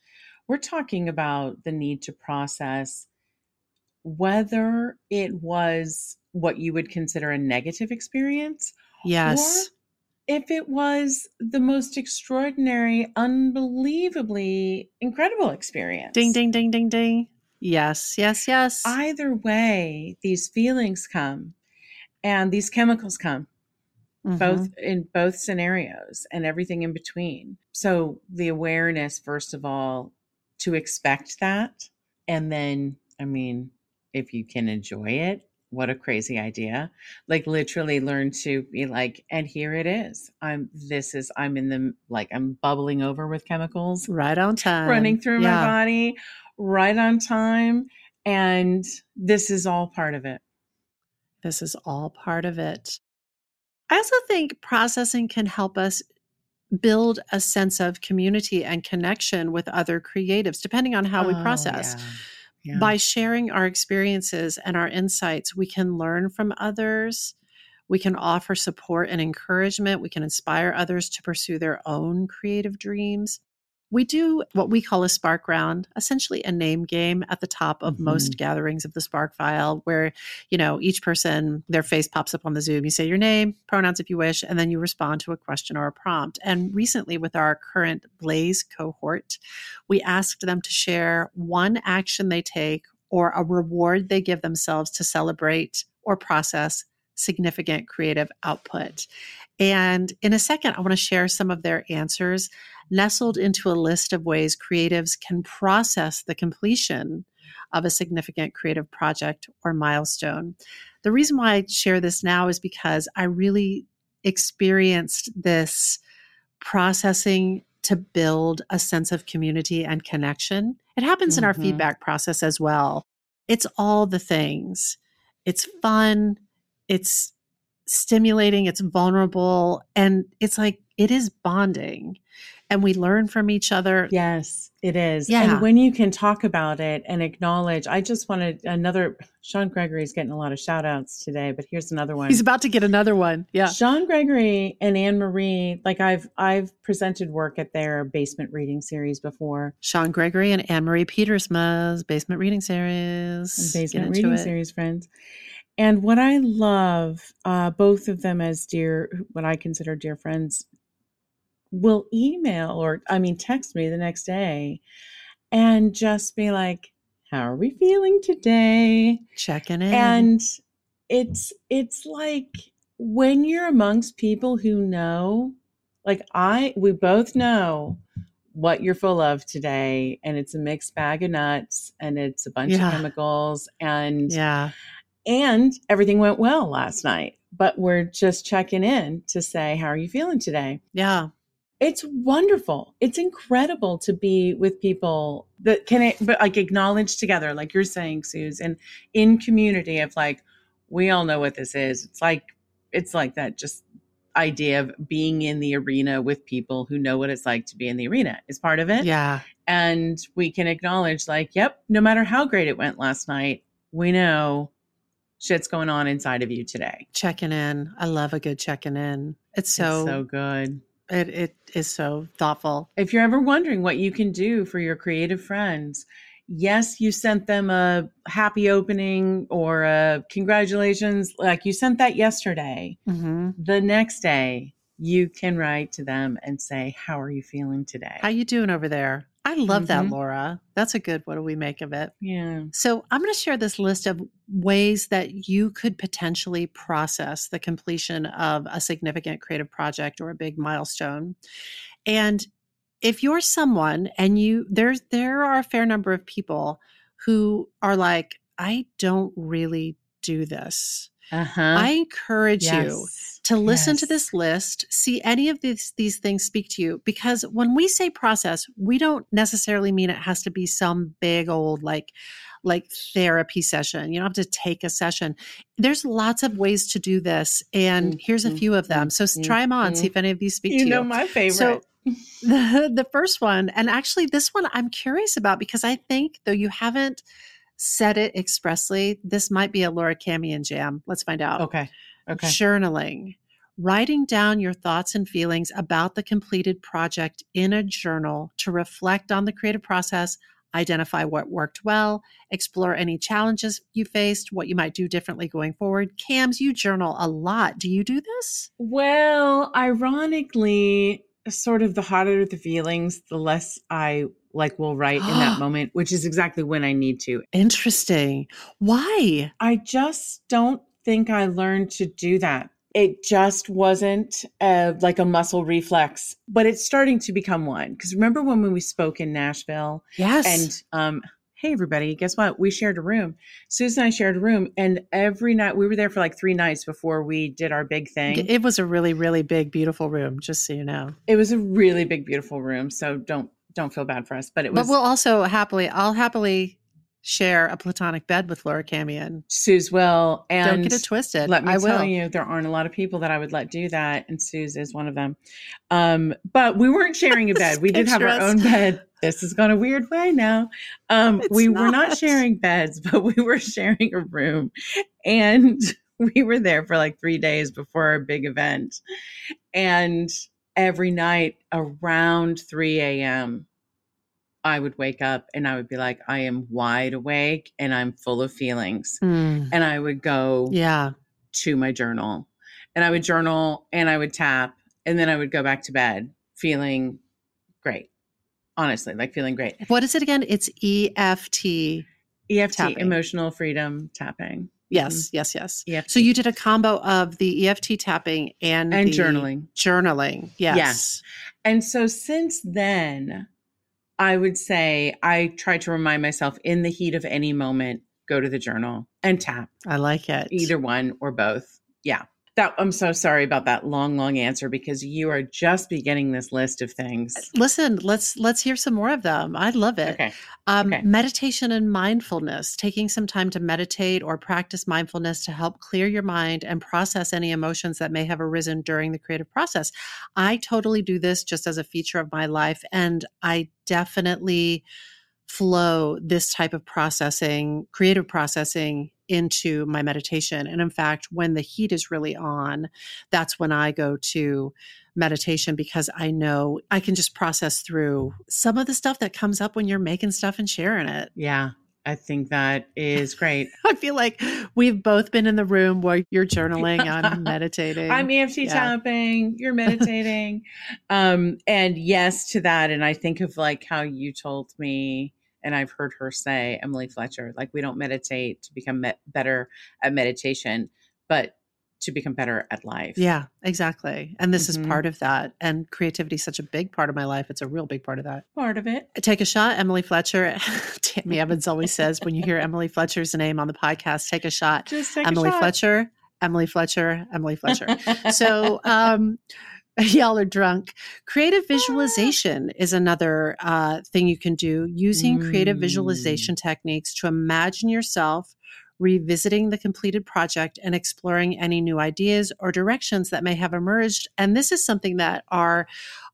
we're talking about the need to process whether it was what you would consider a negative experience Yes. If it was the most extraordinary, unbelievably incredible experience. Ding, ding, ding, ding, ding. Yes, yes, yes. Either way, these feelings come and these chemicals come, Mhm. both in both scenarios and everything in between. So the awareness, first of all, to expect that. And then, I mean, if you can enjoy it, what a crazy idea. Like literally learn to be like, and here it is. I'm this is I'm in the like I'm bubbling over with chemicals right on time. running through Yeah. my body right on time. And this is all part of it. This is all part of it. I also think processing can help us build a sense of community and connection with other creatives, depending on how we Oh, process. yeah. Yeah. By sharing our experiences and our insights, we can learn from others. We can offer support and encouragement. We can inspire others to pursue their own creative dreams. We do what we call a spark round, essentially a name game at the top of most mm-hmm. gatherings of the spark file, where, you know, each person, their face pops up on the Zoom. You say your name, pronouns if you wish, and then you respond to a question or a prompt. And recently, with our current Blaze cohort, we asked them to share one action they take or a reward they give themselves to celebrate or process significant creative output. And in a second, I want to share some of their answers nestled into a list of ways creatives can process the completion of a significant creative project or milestone. The reason why I share this now is because I really experienced this processing to build a sense of community and connection. It happens in our Mhm. feedback process as well. It's all the things. It's fun, it's stimulating, it's vulnerable, and it's like it is bonding. And we learn from each other. Yes, it is. Yeah. And when you can talk about it and acknowledge, I just wanted another Sean Gregory is getting a lot of shout outs today, but here's another one. He's about to get another one. Yeah. Sean Gregory and Anne Marie, like I've I've presented work at their basement reading series before. Sean Gregory and Anne Marie Petersma's Basement Reading Series. Get basement reading it. series friends. And what I love, uh, both of them as dear, what I consider dear friends, will email or I mean text me the next day and just be like, "How are we feeling today?" Checking in. And it's it's like when you're amongst people who know, like I, we both know what you're full of today, and it's a mixed bag of nuts, and it's a bunch Yeah. of chemicals, and yeah. and everything went well last night. But we're just checking in to say, how are you feeling today? Yeah. It's wonderful. It's incredible to be with people that can, but like acknowledge together, like you're saying, Suze, and in community of like, we all know what this is. It's like, it's like that just idea of being in the arena with people who know what it's like to be in the arena is part of it. Yeah. And we can acknowledge, like, yep, no matter how great it went last night, we know shit's going on inside of you today. Checking in. I love a good checking in. It's so, it's so good. It it is so thoughtful. If you're ever wondering what you can do for your creative friends, yes, you sent them a happy opening or a congratulations, like you sent that yesterday. Mm-hmm. The next day, you can write to them and say, "How are you feeling today?" How you doing over there? I love that, Mhm. Laura. That's a good. What do we make of it? yeah. So I'm going to share this list of ways that you could potentially process the completion of a significant creative project or a big milestone. And if you're someone and you there's there are a fair number of people who are like, I don't really do this. Uh huh. I encourage you to listen to this list, see any of these these things speak to you because when we say process, we don't necessarily mean it has to be some big old like like therapy session. You don't have to take a session. There's lots of ways to do this and here's a Mhm, few of them. So mhm, try them on, see if any of these speak You to you. know my favorite. So the, the first one, and actually this one I'm curious about because I think though you haven't said it expressly, this might be a Laura Camien jam. Let's find out okay. Okay. journaling, writing down your thoughts and feelings about the completed project in a journal to reflect on the creative process, identify what worked well, explore any challenges you faced, what you might do differently going forward. Cams, you journal a lot. Do you do this? Well, ironically, sort of the hotter the feelings, the less I like will write in that moment, which is exactly when I need to. Interesting. Why? I just don't think I learned to do that. It just wasn't uh, like a muscle reflex, but it's starting to become one. Because remember when we spoke in Nashville Yes. and um, hey everybody, guess what? We shared a room. Susan and I shared a room, and every night we were there for like three nights before we did our big thing. it was a really, really big, beautiful room, just so you know. It was a really big, beautiful room. So don't don't feel bad for us. But it was But we'll also happily, I'll happily share a platonic bed with Laura Camien. Suze will. And Don't get it twisted. let me I tell will. you, there aren't a lot of people that I would let do that, and Suze is one of them. Um, but we weren't sharing a bed. We did have our own bed. This has gone a weird way now. Um, we were not not. sharing beds, but we were sharing a room, and we were there for like three days before our big event, and every night around 3 a.m. I would wake up and I would be like, I am wide awake and I'm full of feelings. Mm, And I would go yeah. to my journal and I would journal and I would tap and then I would go back to bed feeling great. Honestly, like feeling great. What is it again? It's EFT. EFT, Tapping. emotional freedom tapping. Yes, yes, yes. EFT. So you did a combo of the EFT tapping and and journaling. Journaling. Yes. Yes. And so since then, I would say I try to remind myself in the heat of any moment, go to the journal and tap I like it. either one or both. Yeah. That I'm so sorry about that long, long answer because you are just beginning this list of things. Listen, let's let's hear some more of them. I love it. Okay. Um, okay. Meditation and mindfulness, taking some time to meditate or practice mindfulness to help clear your mind and process any emotions that may have arisen during the creative process. I totally do this just as a feature of my life. And I definitely flow this type of processing, creative processing into my meditation. And in fact, when the heat is really on, that's when I go to meditation because I know I can just process through some of the stuff that comes up when you're making stuff and sharing it. Yeah. I think that is great. I feel like we've both been in the room where you're journaling, I'm meditating. I'm EFT Yeah. tapping, you're meditating. um, and yes to that. And I think of like how you told me, and I've heard her say, Emily Fletcher, like we don't meditate to become me- better at meditation, but to become better at life. yeah, exactly. And this Mhm. is part of that. And creativity is such a big part of my life. It's a real big part of that. Part of it. Take a shot, Emily Fletcher. Tammy Evans always says when you hear Emily Fletcher's name on the podcast, take a shot. Just take Emily a shot. Fletcher, Emily Fletcher, Emily Fletcher. so um y'all are drunk creative visualization is another uh, thing you can do using creative Mm. visualization techniques to imagine yourself revisiting the completed project and exploring any new ideas or directions that may have emerged and this is something that our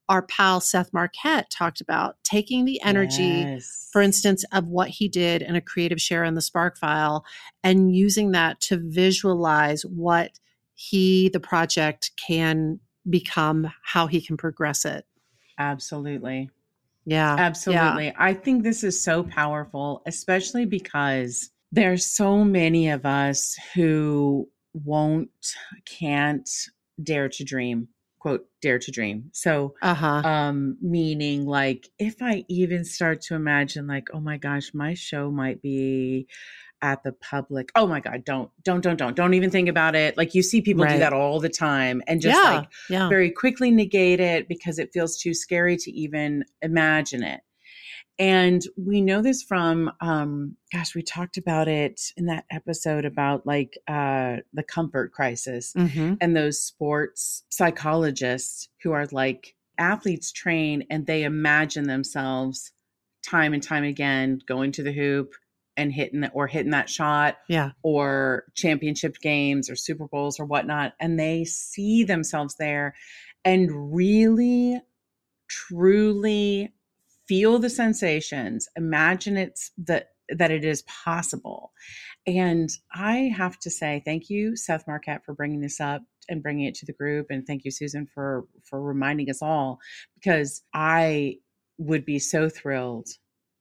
our pal seth marquette talked about taking the energy Yes. for instance, of what he did in a creative share in the Spark file and using that to visualize what he, the project, can become how he can progress it. Absolutely. Yeah. Absolutely. I think this is so powerful, especially because there's so many of us who won't, can't dare to dream quote dare to dream so uh-huh um meaning like if i even start to imagine like oh my gosh my show might be at the public oh my god don't don't don't don't don't even think about it like you see people Right. do that all the time and just yeah. like yeah. very quickly negate it because it feels too scary to even imagine it. And we know this from, um, gosh, we talked about it in that episode about like uh, the comfort crisis Mhm. and those sports psychologists who are like athletes train and they imagine themselves time and time again going to the hoop and hitting or hitting that shot Yeah. or championship games or Super Bowls or whatnot, and they see themselves there and really, truly feel the sensations, imagine it's that that it is possible. And I have to say thank you, Seth Marquette, for bringing this up and bringing it to the group, and thank you, Susan, for for reminding us all because I would be so thrilled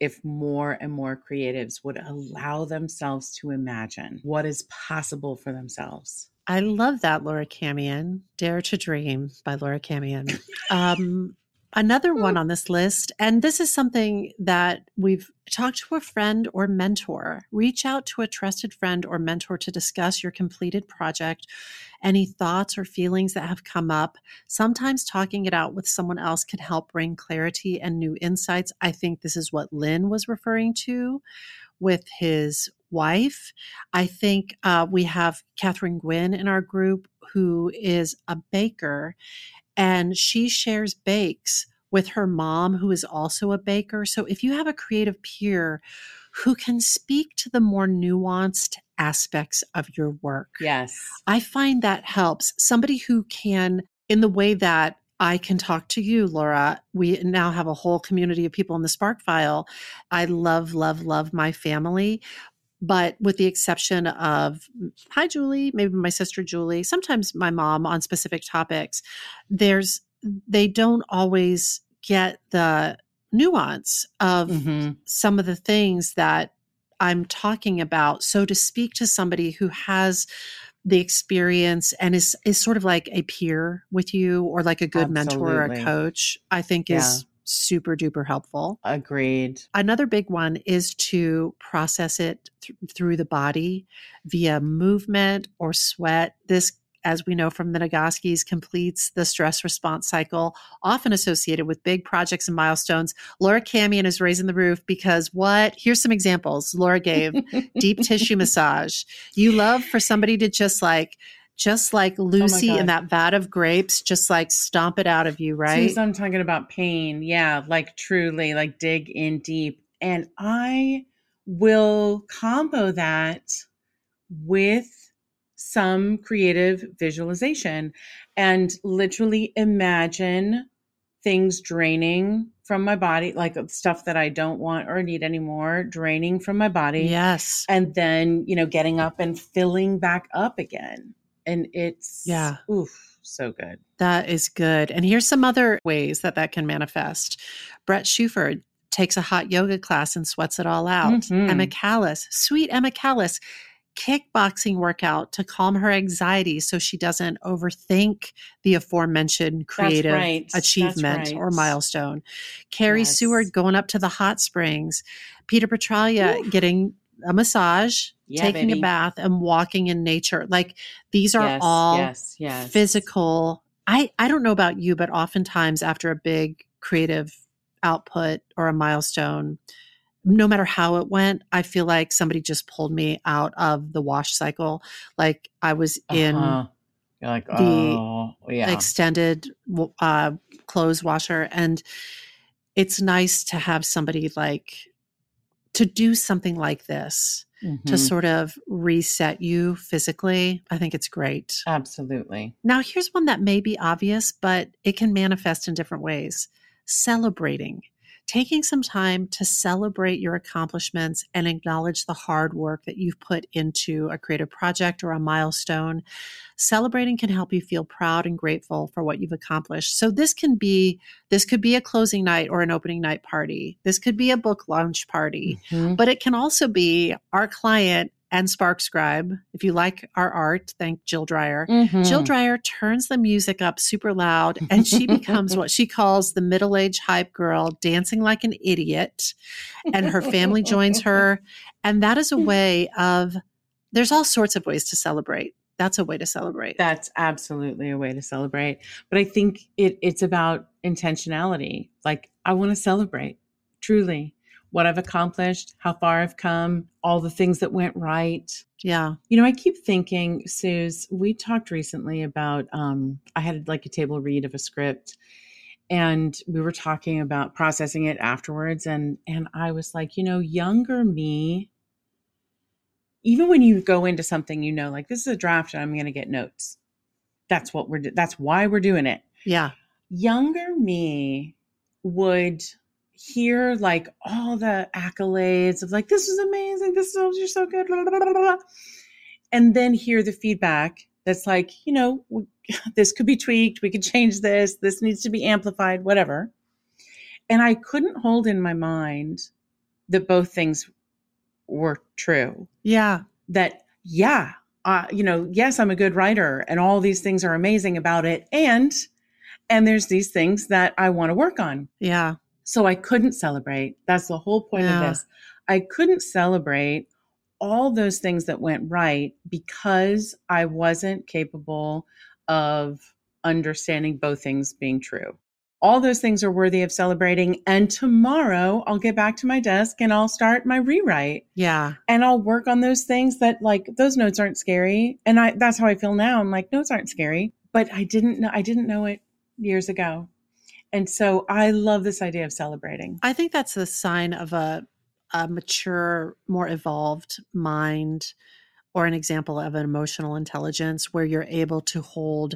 if more and more creatives would allow themselves to imagine what is possible for themselves. I love that, Laura Camien. Dare to Dream by Laura Camien. Um, another one on this list, and this is something that we've talked to a friend or mentor. Reach out to a trusted friend or mentor to discuss your completed project, any thoughts or feelings that have come up. Sometimes talking it out with someone else can help bring clarity and new insights. I think this is what Lin was referring to with his wife. I think uh, we have Catherine Gwynn in our group who is a baker and she shares bakes with her mom, who is also a baker. So if you have a creative peer who can speak to the more nuanced aspects of your work, Yes. I find that helps. Somebody who can, in the way that I can talk to you, Laura. We now have a whole community of people in the Spark File. I love, love, love my family. But with the exception of, hi, Julie, maybe my sister Julie, sometimes my mom on specific topics, there's, they don't always get the nuance of Mhm. some of the things that I'm talking about. So to speak to somebody who has the experience and is is sort of like a peer with you or like a good mentor or a coach, I think Yeah. is super duper helpful. Agreed. Another big one is to process it th- through the body via movement or sweat. This as we know from the Nagoskis, completes the stress response cycle, often associated with big projects and milestones. Laura Camien is raising the roof because what? Here's some examples Laura gave deep tissue massage. You love for somebody to just like, just like oh Lucy in that vat of grapes, just like stomp it out of you, right? Susan, I'm talking about pain. Yeah, like truly, like dig in deep. And I will combo that with some creative visualization and literally imagine things draining from my body, like stuff that I don't want or need anymore, draining from my body. Yes. And then, you know, getting up and filling back up again. And it's, Yeah. oof, so good. That is good. And here's some other ways that that can manifest. Brett Shuford takes a hot yoga class and sweats it all out. Mhm. Emma Callis, sweet Emma Callis, kickboxing workout to calm her anxiety so she doesn't overthink the aforementioned creative right. Achievement or milestone. Carrie Yes. Seward going up to the hot springs. Peter Petralia getting a massage, Yeah, taking baby. a bath, and walking in nature. Like these are yes, all yes, yes. physical i i don't know about you but oftentimes after a big creative output or a milestone no matter how it went i feel like somebody just pulled me out of the wash cycle like i was in Uh-huh. Like, the oh, yeah. extended uh, clothes washer and it's nice to have somebody like to do something like this to Mhm. sort of reset you physically i think it's great Absolutely. Now, here's one that may be obvious, but it can manifest in different ways. Celebrating, taking some time to celebrate your accomplishments and acknowledge the hard work that you've put into a creative project or a milestone. Celebrating can help you feel proud and grateful for what you've accomplished. So this can be this could be a closing night or an opening night party. This could be a book launch party, Mhm. but it can also be our client and Spark Scribe. If you like our art, thank Jill Dreyer. Mhm. Jill Dreyer turns the music up super loud and she becomes what she calls the middle aged hype girl, dancing like an idiot. And her family joins her. And that is a way of, there's all sorts of ways to celebrate. That's a way to celebrate. That's absolutely a way to celebrate. But I think it, it's about intentionality. Like, I want to celebrate truly what I've accomplished, how far I've come, all the things that went right. yeah. You know, I keep thinking, Suze, we talked recently about, um, I had like a table read of a script and we were talking about processing it afterwards. And, and I was like, you know, younger me, even when you go into something, you know, like this is a draft and I'm going to get notes. That's what we're, that's why we're doing it. Yeah. Younger me would hear like all the accolades of like, this is amazing. This is, you're so good. blah, blah, blah. And then hear the feedback that's like, you know, w- this could be tweaked. We could change this. This needs to be amplified, whatever. And I couldn't hold in my mind that both things were true Yeah. that yeah uh, you know yes i'm a good writer and all these things are amazing about it and and there's these things that i want to work on Yeah. So i couldn't celebrate that's the whole point Yeah. of this i couldn't celebrate all those things that went right because i wasn't capable of understanding both things being true all those things are worthy of celebrating and tomorrow i'll get back to my desk and i'll start my rewrite Yeah. and I'll work on those things that like those notes aren't scary. And I that's how I feel now. I'm like notes aren't scary, but I didn't know I didn't know it years ago. And so I love this idea of celebrating. I think that's a sign of a, a mature, more evolved mind or an example of an emotional intelligence where you're able to hold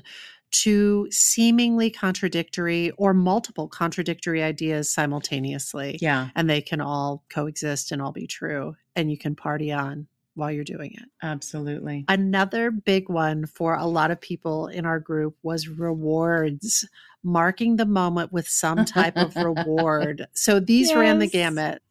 two seemingly contradictory or multiple contradictory ideas simultaneously. Yeah, And they can all coexist and all be true. And you can party on while you're doing it. absolutely. Another big one for a lot of people in our group was rewards, marking the moment with some type of reward. So these ran the gamut.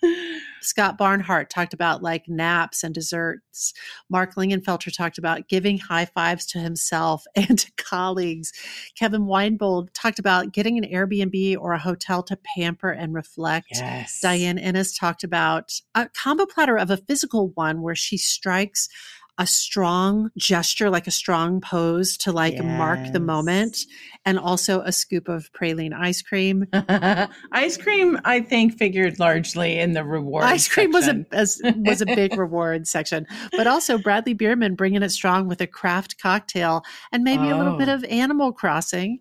Scott Barnhart talked about like naps and desserts. Mark Lingenfelter talked about giving high fives to himself and to colleagues. Kevin Weinbold talked about getting an Airbnb or a hotel to pamper and reflect. Yes. Diane Ennis talked about a combo platter of a physical one where she strikes a strong gesture, like a strong pose to like mark the moment, and also a scoop of praline ice cream. Ice cream, I think, figured largely in the reward. ice cream was a was a big reward section, but also Bradley Bierman bringing it strong with a craft cocktail and maybe a little bit Oh. of Animal Crossing.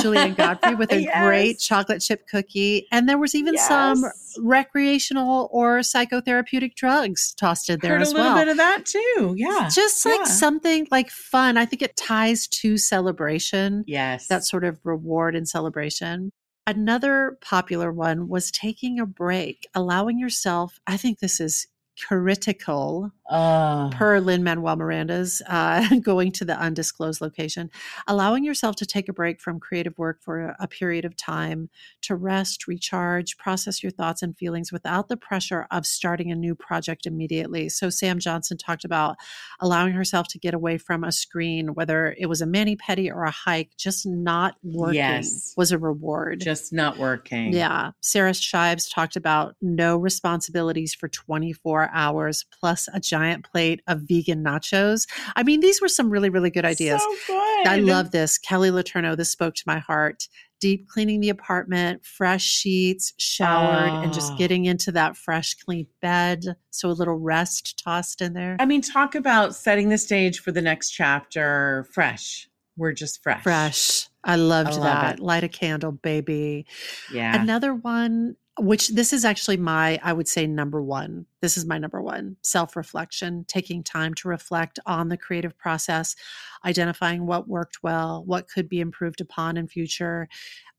Julian Godfrey with a great chocolate chip cookie, and there was even some Yes. Recreational or psychotherapeutic drugs tossed in there Heard as well. a little bit of that too. Yeah. Just like yeah. something like fun. I think it ties to celebration, Yes. that sort of reward and celebration. Another popular one was taking a break, allowing yourself, I think this is critical Oh. per Lin-Manuel Miranda's uh, going to the undisclosed location, allowing yourself to take a break from creative work for a, a period of time to rest, recharge, process your thoughts and feelings without the pressure of starting a new project immediately. So, Sam Johnson talked about allowing herself to get away from a screen, whether it was a mani pedi or a hike, just not working Yes. was a reward. just not working. Yeah. Sarah Shives talked about no responsibilities for 24 hours plus a giant plate of vegan nachos. I mean, these were some really, really good ideas. So good. I love this. Kelly Laterno, this spoke to my heart. Deep cleaning the apartment, fresh sheets, showered, and just Ah. getting into that fresh, clean bed. So a little rest tossed in there. I mean, talk about setting the stage for the next chapter fresh. We're just fresh. Fresh. I loved I love that. it. Light a candle, baby. Yeah. Another one which this is actually my, I would say, number one. This is my number one self reflection, taking time to reflect on the creative process, identifying what worked well, what could be improved upon in future.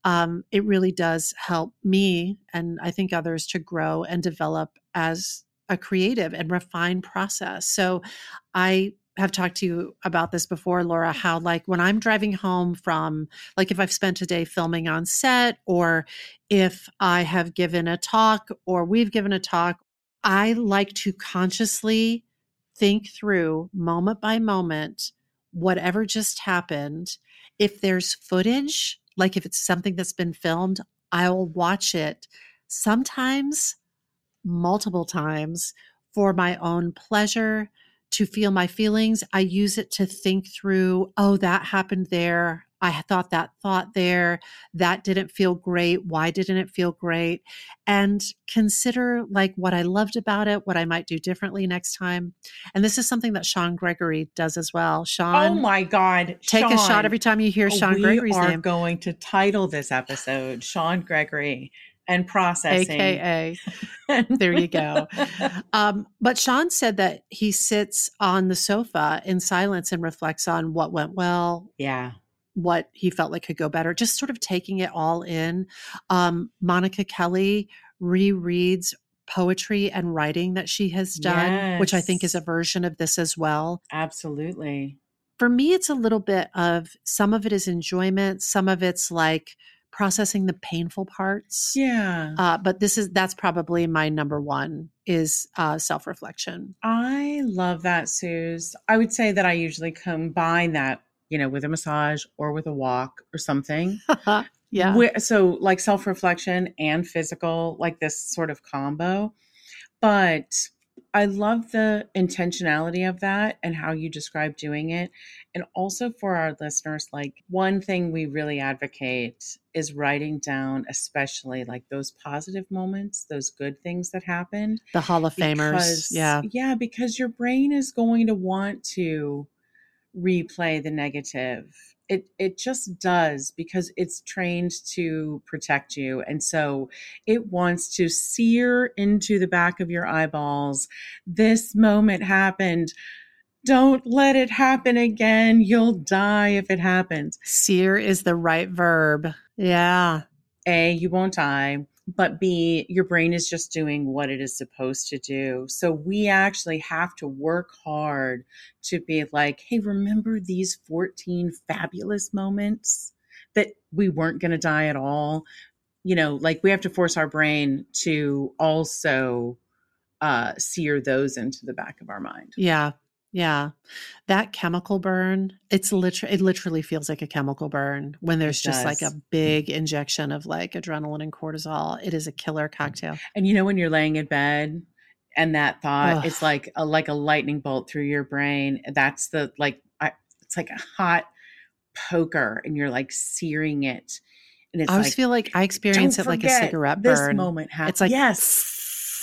Um, it really does help me and I think others to grow and develop as a creative and refined process. So I have talked to you about this before, Laura, how like when I'm driving home from, like if I've spent a day filming on set or if I have given a talk or we've given a talk, I like to consciously think through moment by moment whatever just happened. If there's footage, like if it's something that's been filmed, I'll watch it sometimes multiple times for my own pleasure to feel my feelings. I use it to think through, oh, that happened there. I thought that thought there. That didn't feel great. Why didn't it feel great? And consider like what I loved about it, what I might do differently next time. And this is something that Sean Gregory does as well. Oh Sean. Oh my God. Take Sean, a shot every time you hear Sean we Gregory's are name. going to title this episode Sean Gregory and processing. AKA. there you go. Um, but Sean said that he sits on the sofa in silence and reflects on what went well, yeah. what he felt like could go better, just sort of taking it all in. Um, Monica Kelly rereads poetry and writing that she has done, which I think is a version of this as well. Absolutely. For me, it's a little bit of some of it is enjoyment, some of it's like processing the painful parts. Yeah. Uh, but this is that's probably my number one is uh, self reflection. I love that, Suze. I would say that I usually combine that, you know, with a massage or with a walk or something. yeah, Where- so like self-reflection and physical like this sort of combo but i love the intentionality of that and how you describe doing it and also for our listeners like one thing we really advocate is writing down especially like those positive moments those good things that happened the Hall of Famers. because- Yeah, yeah because your brain is going to want to replay the negative it it just does because it's trained to protect you. And so it wants to sear into the back of your eyeballs. This moment happened. Don't let it happen again. You'll die if it happens. Sear is the right verb. Yeah, A, you won't die, but B, your brain is just doing what it is supposed to do. So we actually have to work hard to be like, hey, remember these 14 fabulous moments that we weren't going to die at all? You know, like we have to force our brain to also uh, sear those into the back of our mind. yeah, yeah. That chemical burn. It's literally it literally feels like a chemical burn when there's just like a big injection of like adrenaline and cortisol. It is a killer cocktail. And you know when you're laying in bed and that thought Ugh. it's like a like a lightning bolt through your brain. That's the like I, it's like a hot poker and you're like searing it. And it's I always like feel like I experience it "Don't like a cigarette this burn. moment happened. It's like yes.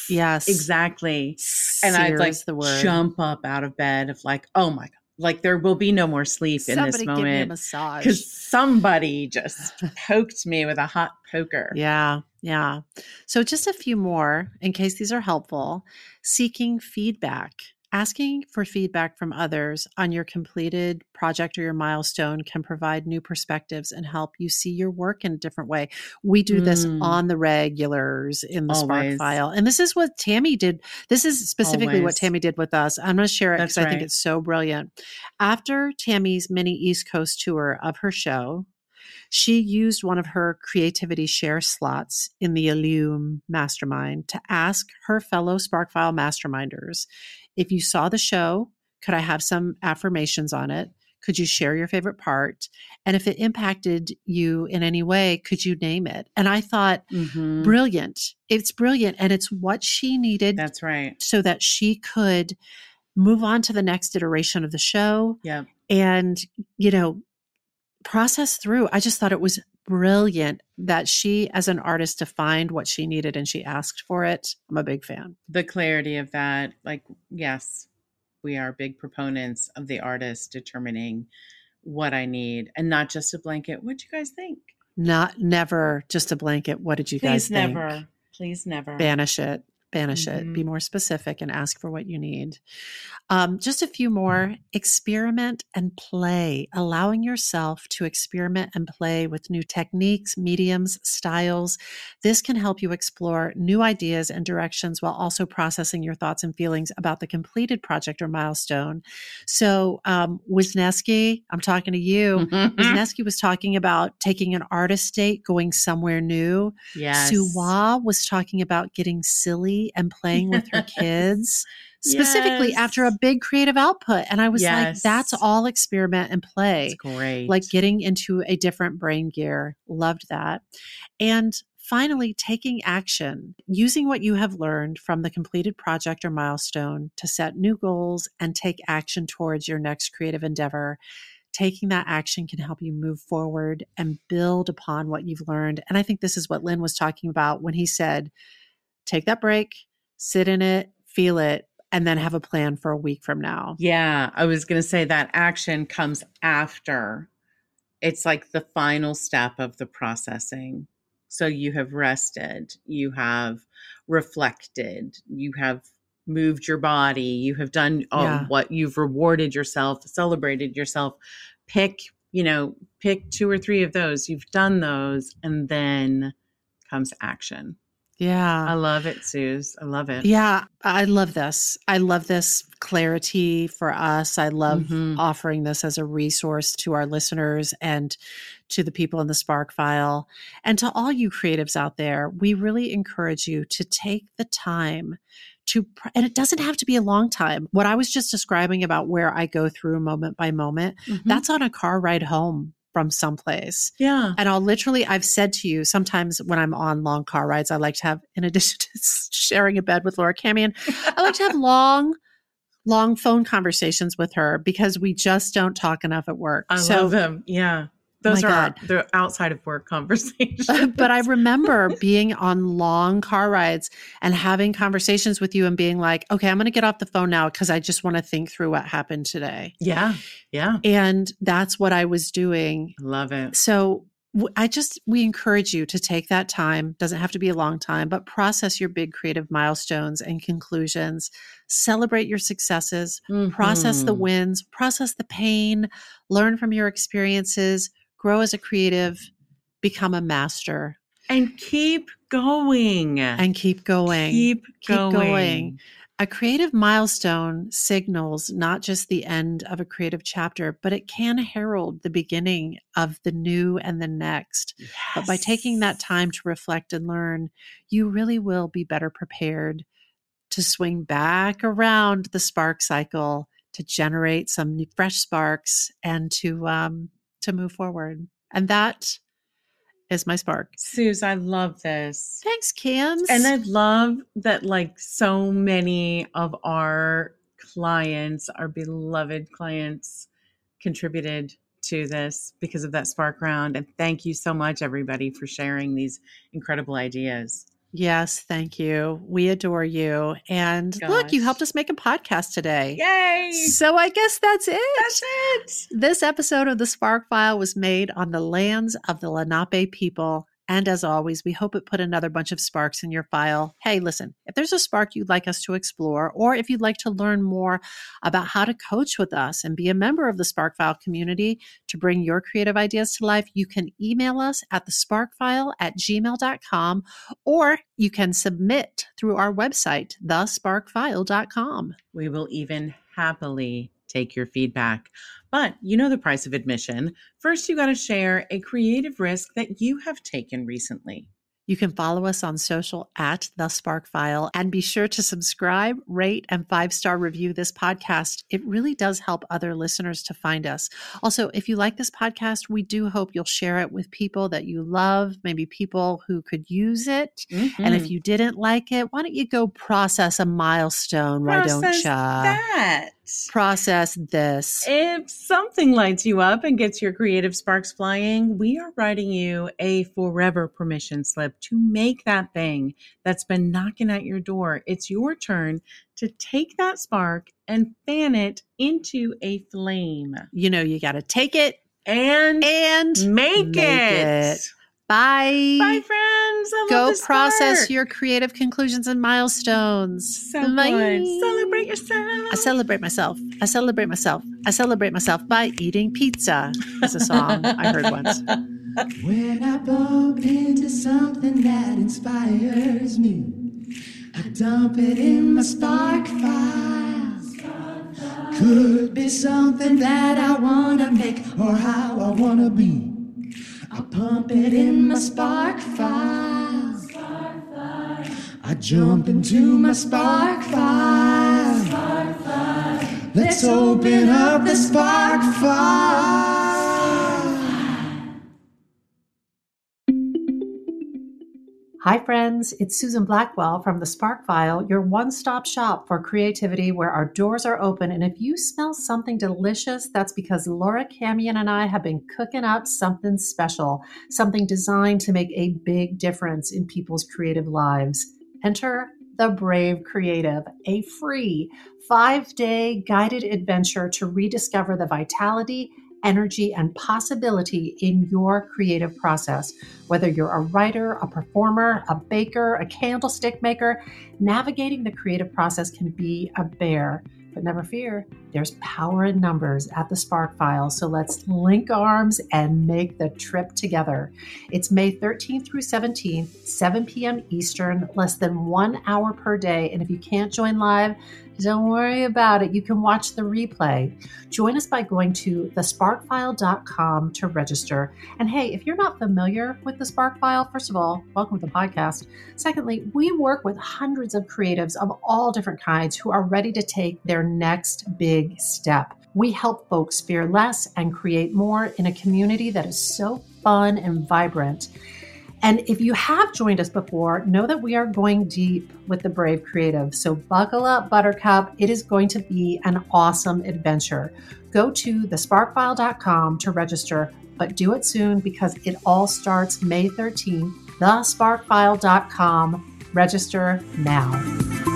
Yes, Exactly. And I'd like the word. jump up out of bed of like, oh my god. Like there will be no more sleep in Somebody this me a moment. massage. Because somebody just poked me with a hot poker. Yeah, yeah. So, just a few more in case these are helpful. Seeking feedback, asking for feedback from others on your completed project or your milestone can provide new perspectives and help you see your work in a different way. We do this Mm. on the regulars in the Spark file. And this is what Tammy did. This is specifically what Tammy did with us. I'm going to share it because That's I think it's so brilliant. After Tammy's mini East Coast tour of her show, she used one of her creativity share slots in the Illume mastermind to ask her fellow Sparkfile masterminders if you saw the show, could I have some affirmations on it? Could you share your favorite part? And if it impacted you in any way, could you name it? And I thought, Mhm. brilliant. It's brilliant. And it's what she needed That's right. so that she could move on to the next iteration of the show Yeah. and you know process through i just thought it was brilliant that she as an artist defined what she needed and she asked for it i'm a big fan the clarity of that like yes we are big proponents of the artist determining what i need and not just a blanket what do you guys think not never just a blanket what did you guys think? please never Please never. Banish it. Banish it. Be Mhm. more specific and ask for what you need. Um, just a few more. Experiment and play, allowing yourself to experiment and play with new techniques, mediums, styles. This can help you explore new ideas and directions while also processing your thoughts and feelings about the completed project or milestone. So, um, Wisniewski, I'm talking to you. Mhm. Wisniewski was talking about taking an artist date, going somewhere new. yes. Suwa was talking about getting silly and playing with her kids, specifically Yes. after a big creative output. And I was like, that's all experiment and play. It's great. Like getting into a different brain gear. Loved that. And finally, taking action, using what you have learned from the completed project or milestone to set new goals and take action towards your next creative endeavor. Taking that action can help you move forward and build upon what you've learned. And I think this is what Lin was talking about when he said, take that break, sit in it, feel it, and then have a plan for a week from now. Yeah, I was going to say that action comes after. It's like the final step of the processing. So you have rested, you have reflected, you have moved your body, you have done all Yeah. what you've rewarded yourself, celebrated yourself. Pick, you know, pick two or three of those. You've done those, and then comes action. Yeah. I love it, Suze. I love it. Yeah, I love this. I love this clarity for us. I love Mhm. offering this as a resource to our listeners and to the people in the Spark file. And to all you creatives out there, we really encourage you to take the time to, and it doesn't have to be a long time. What I was just describing about where I go through moment by moment, Mhm. that's on a car ride home from someplace. yeah. And I'll literally, I've said to you sometimes when I'm on long car rides, I like to have, in addition to sharing a bed with Laura Camien, I like to have long, long phone conversations with her because we just don't talk enough at work. I so, love them. Yeah. Those My are God. the outside of work conversations. but I remember being on long car rides and having conversations with you and being like, okay, I'm going to get off the phone now because I just want to think through what happened today. yeah. Yeah. And that's what I was doing love it. So I just, we encourage you to take that time. Doesn't have to be a long time, but process your big creative milestones and conclusions. Celebrate your successes, process the Mhm. wins, process the pain, learn from your experiences, grow as a creative, become a master, and keep going. and keep going. keep, Keep going. going. A creative milestone signals not just the end of a creative chapter, but it can herald the beginning of the new and the next. But by taking that time to reflect and learn, you really will be better prepared to swing back around the spark cycle to generate some new, fresh sparks and to um, to move forward. And that is my spark. Suze, I love this. Thanks, Cams. And I love that, like, so many of our clients, our beloved clients, contributed to this because of that spark round. And thank you so much, everybody, for sharing these incredible ideas. Yes, thank you. We adore you. And look, you helped us make a podcast today. Yay! So I guess that's it. That's it. This episode of the Spark File was made on the lands of the Lenape people. And as always, we hope it put another bunch of sparks in your file. Hey, listen, if there's a spark you'd like us to explore, or if you'd like to learn more about how to coach with us and be a member of the Spark File community to bring your creative ideas to life, you can email us at the sparkfile at gmail.com or you can submit through our website, thesparkfile.com. We will even happily take your feedback. But you know the price of admission. First, you got to share a creative risk that you have taken recently. You can follow us on social at The Spark File and be sure to subscribe, rate, and five star review this podcast. It really does help other listeners to find us. Also, if you like this podcast, we do hope you'll share it with people that you love, maybe people who could use it. And Hmm. if you didn't like it, why don't you go process a milestone? Why don't you? that. Process this. If something lights you up and gets your creative sparks flying, we are writing you a forever permission slip to make that thing that's been knocking at your door. It's your turn to take that spark and fan it into a flame You know, you got to take it and and make, make it. it. Bye. Bye, friends. I Go love process spark. your creative conclusions and milestones. so Bye. good. Celebrate yourself. I celebrate myself. I celebrate myself. I celebrate myself by eating pizza. That's a song I heard once. When I bump into something that inspires me, I dump it in my spark file. Could be something that I wanna make or how I wanna be. I pump it in my spark file. Jump into my spark file. Let's open up the spark. Hi, friends. It's Susan Blackwell from the Spark File, your one stop shop for creativity where our doors are open. And if you smell something delicious, that's because Laura Camien and I have been cooking up something special, something designed to make a big difference in people's creative lives. Enter the Brave Creative, a free five day guided adventure to rediscover the vitality energy, and possibility in your creative process. Whether you're a writer, a performer, a baker, a candlestick maker, navigating the creative process can be a bear. But never fear, there's power in numbers at the Spark File. So let's link arms and make the trip together. It's May 13th through 17th, 7 p.m. Eastern, less than one hour per day. And if you can't join live, don't worry about it. You can watch the replay. Join us by going to thesparkfile.com to register. And hey, if you're not familiar with the Spark File, first of all, welcome to the podcast. Secondly, we work with hundreds of creatives of all different kinds who are ready to take their next big step. We help folks fear less and create more in a community that is so fun and vibrant. And if you have joined us before, know that we are going deep with the Brave Creative. So buckle up, Buttercup. It is going to be an awesome adventure. Go to thesparkfile.com to register, but do it soon because it all starts May 13th. Thesparkfile.com. Register now.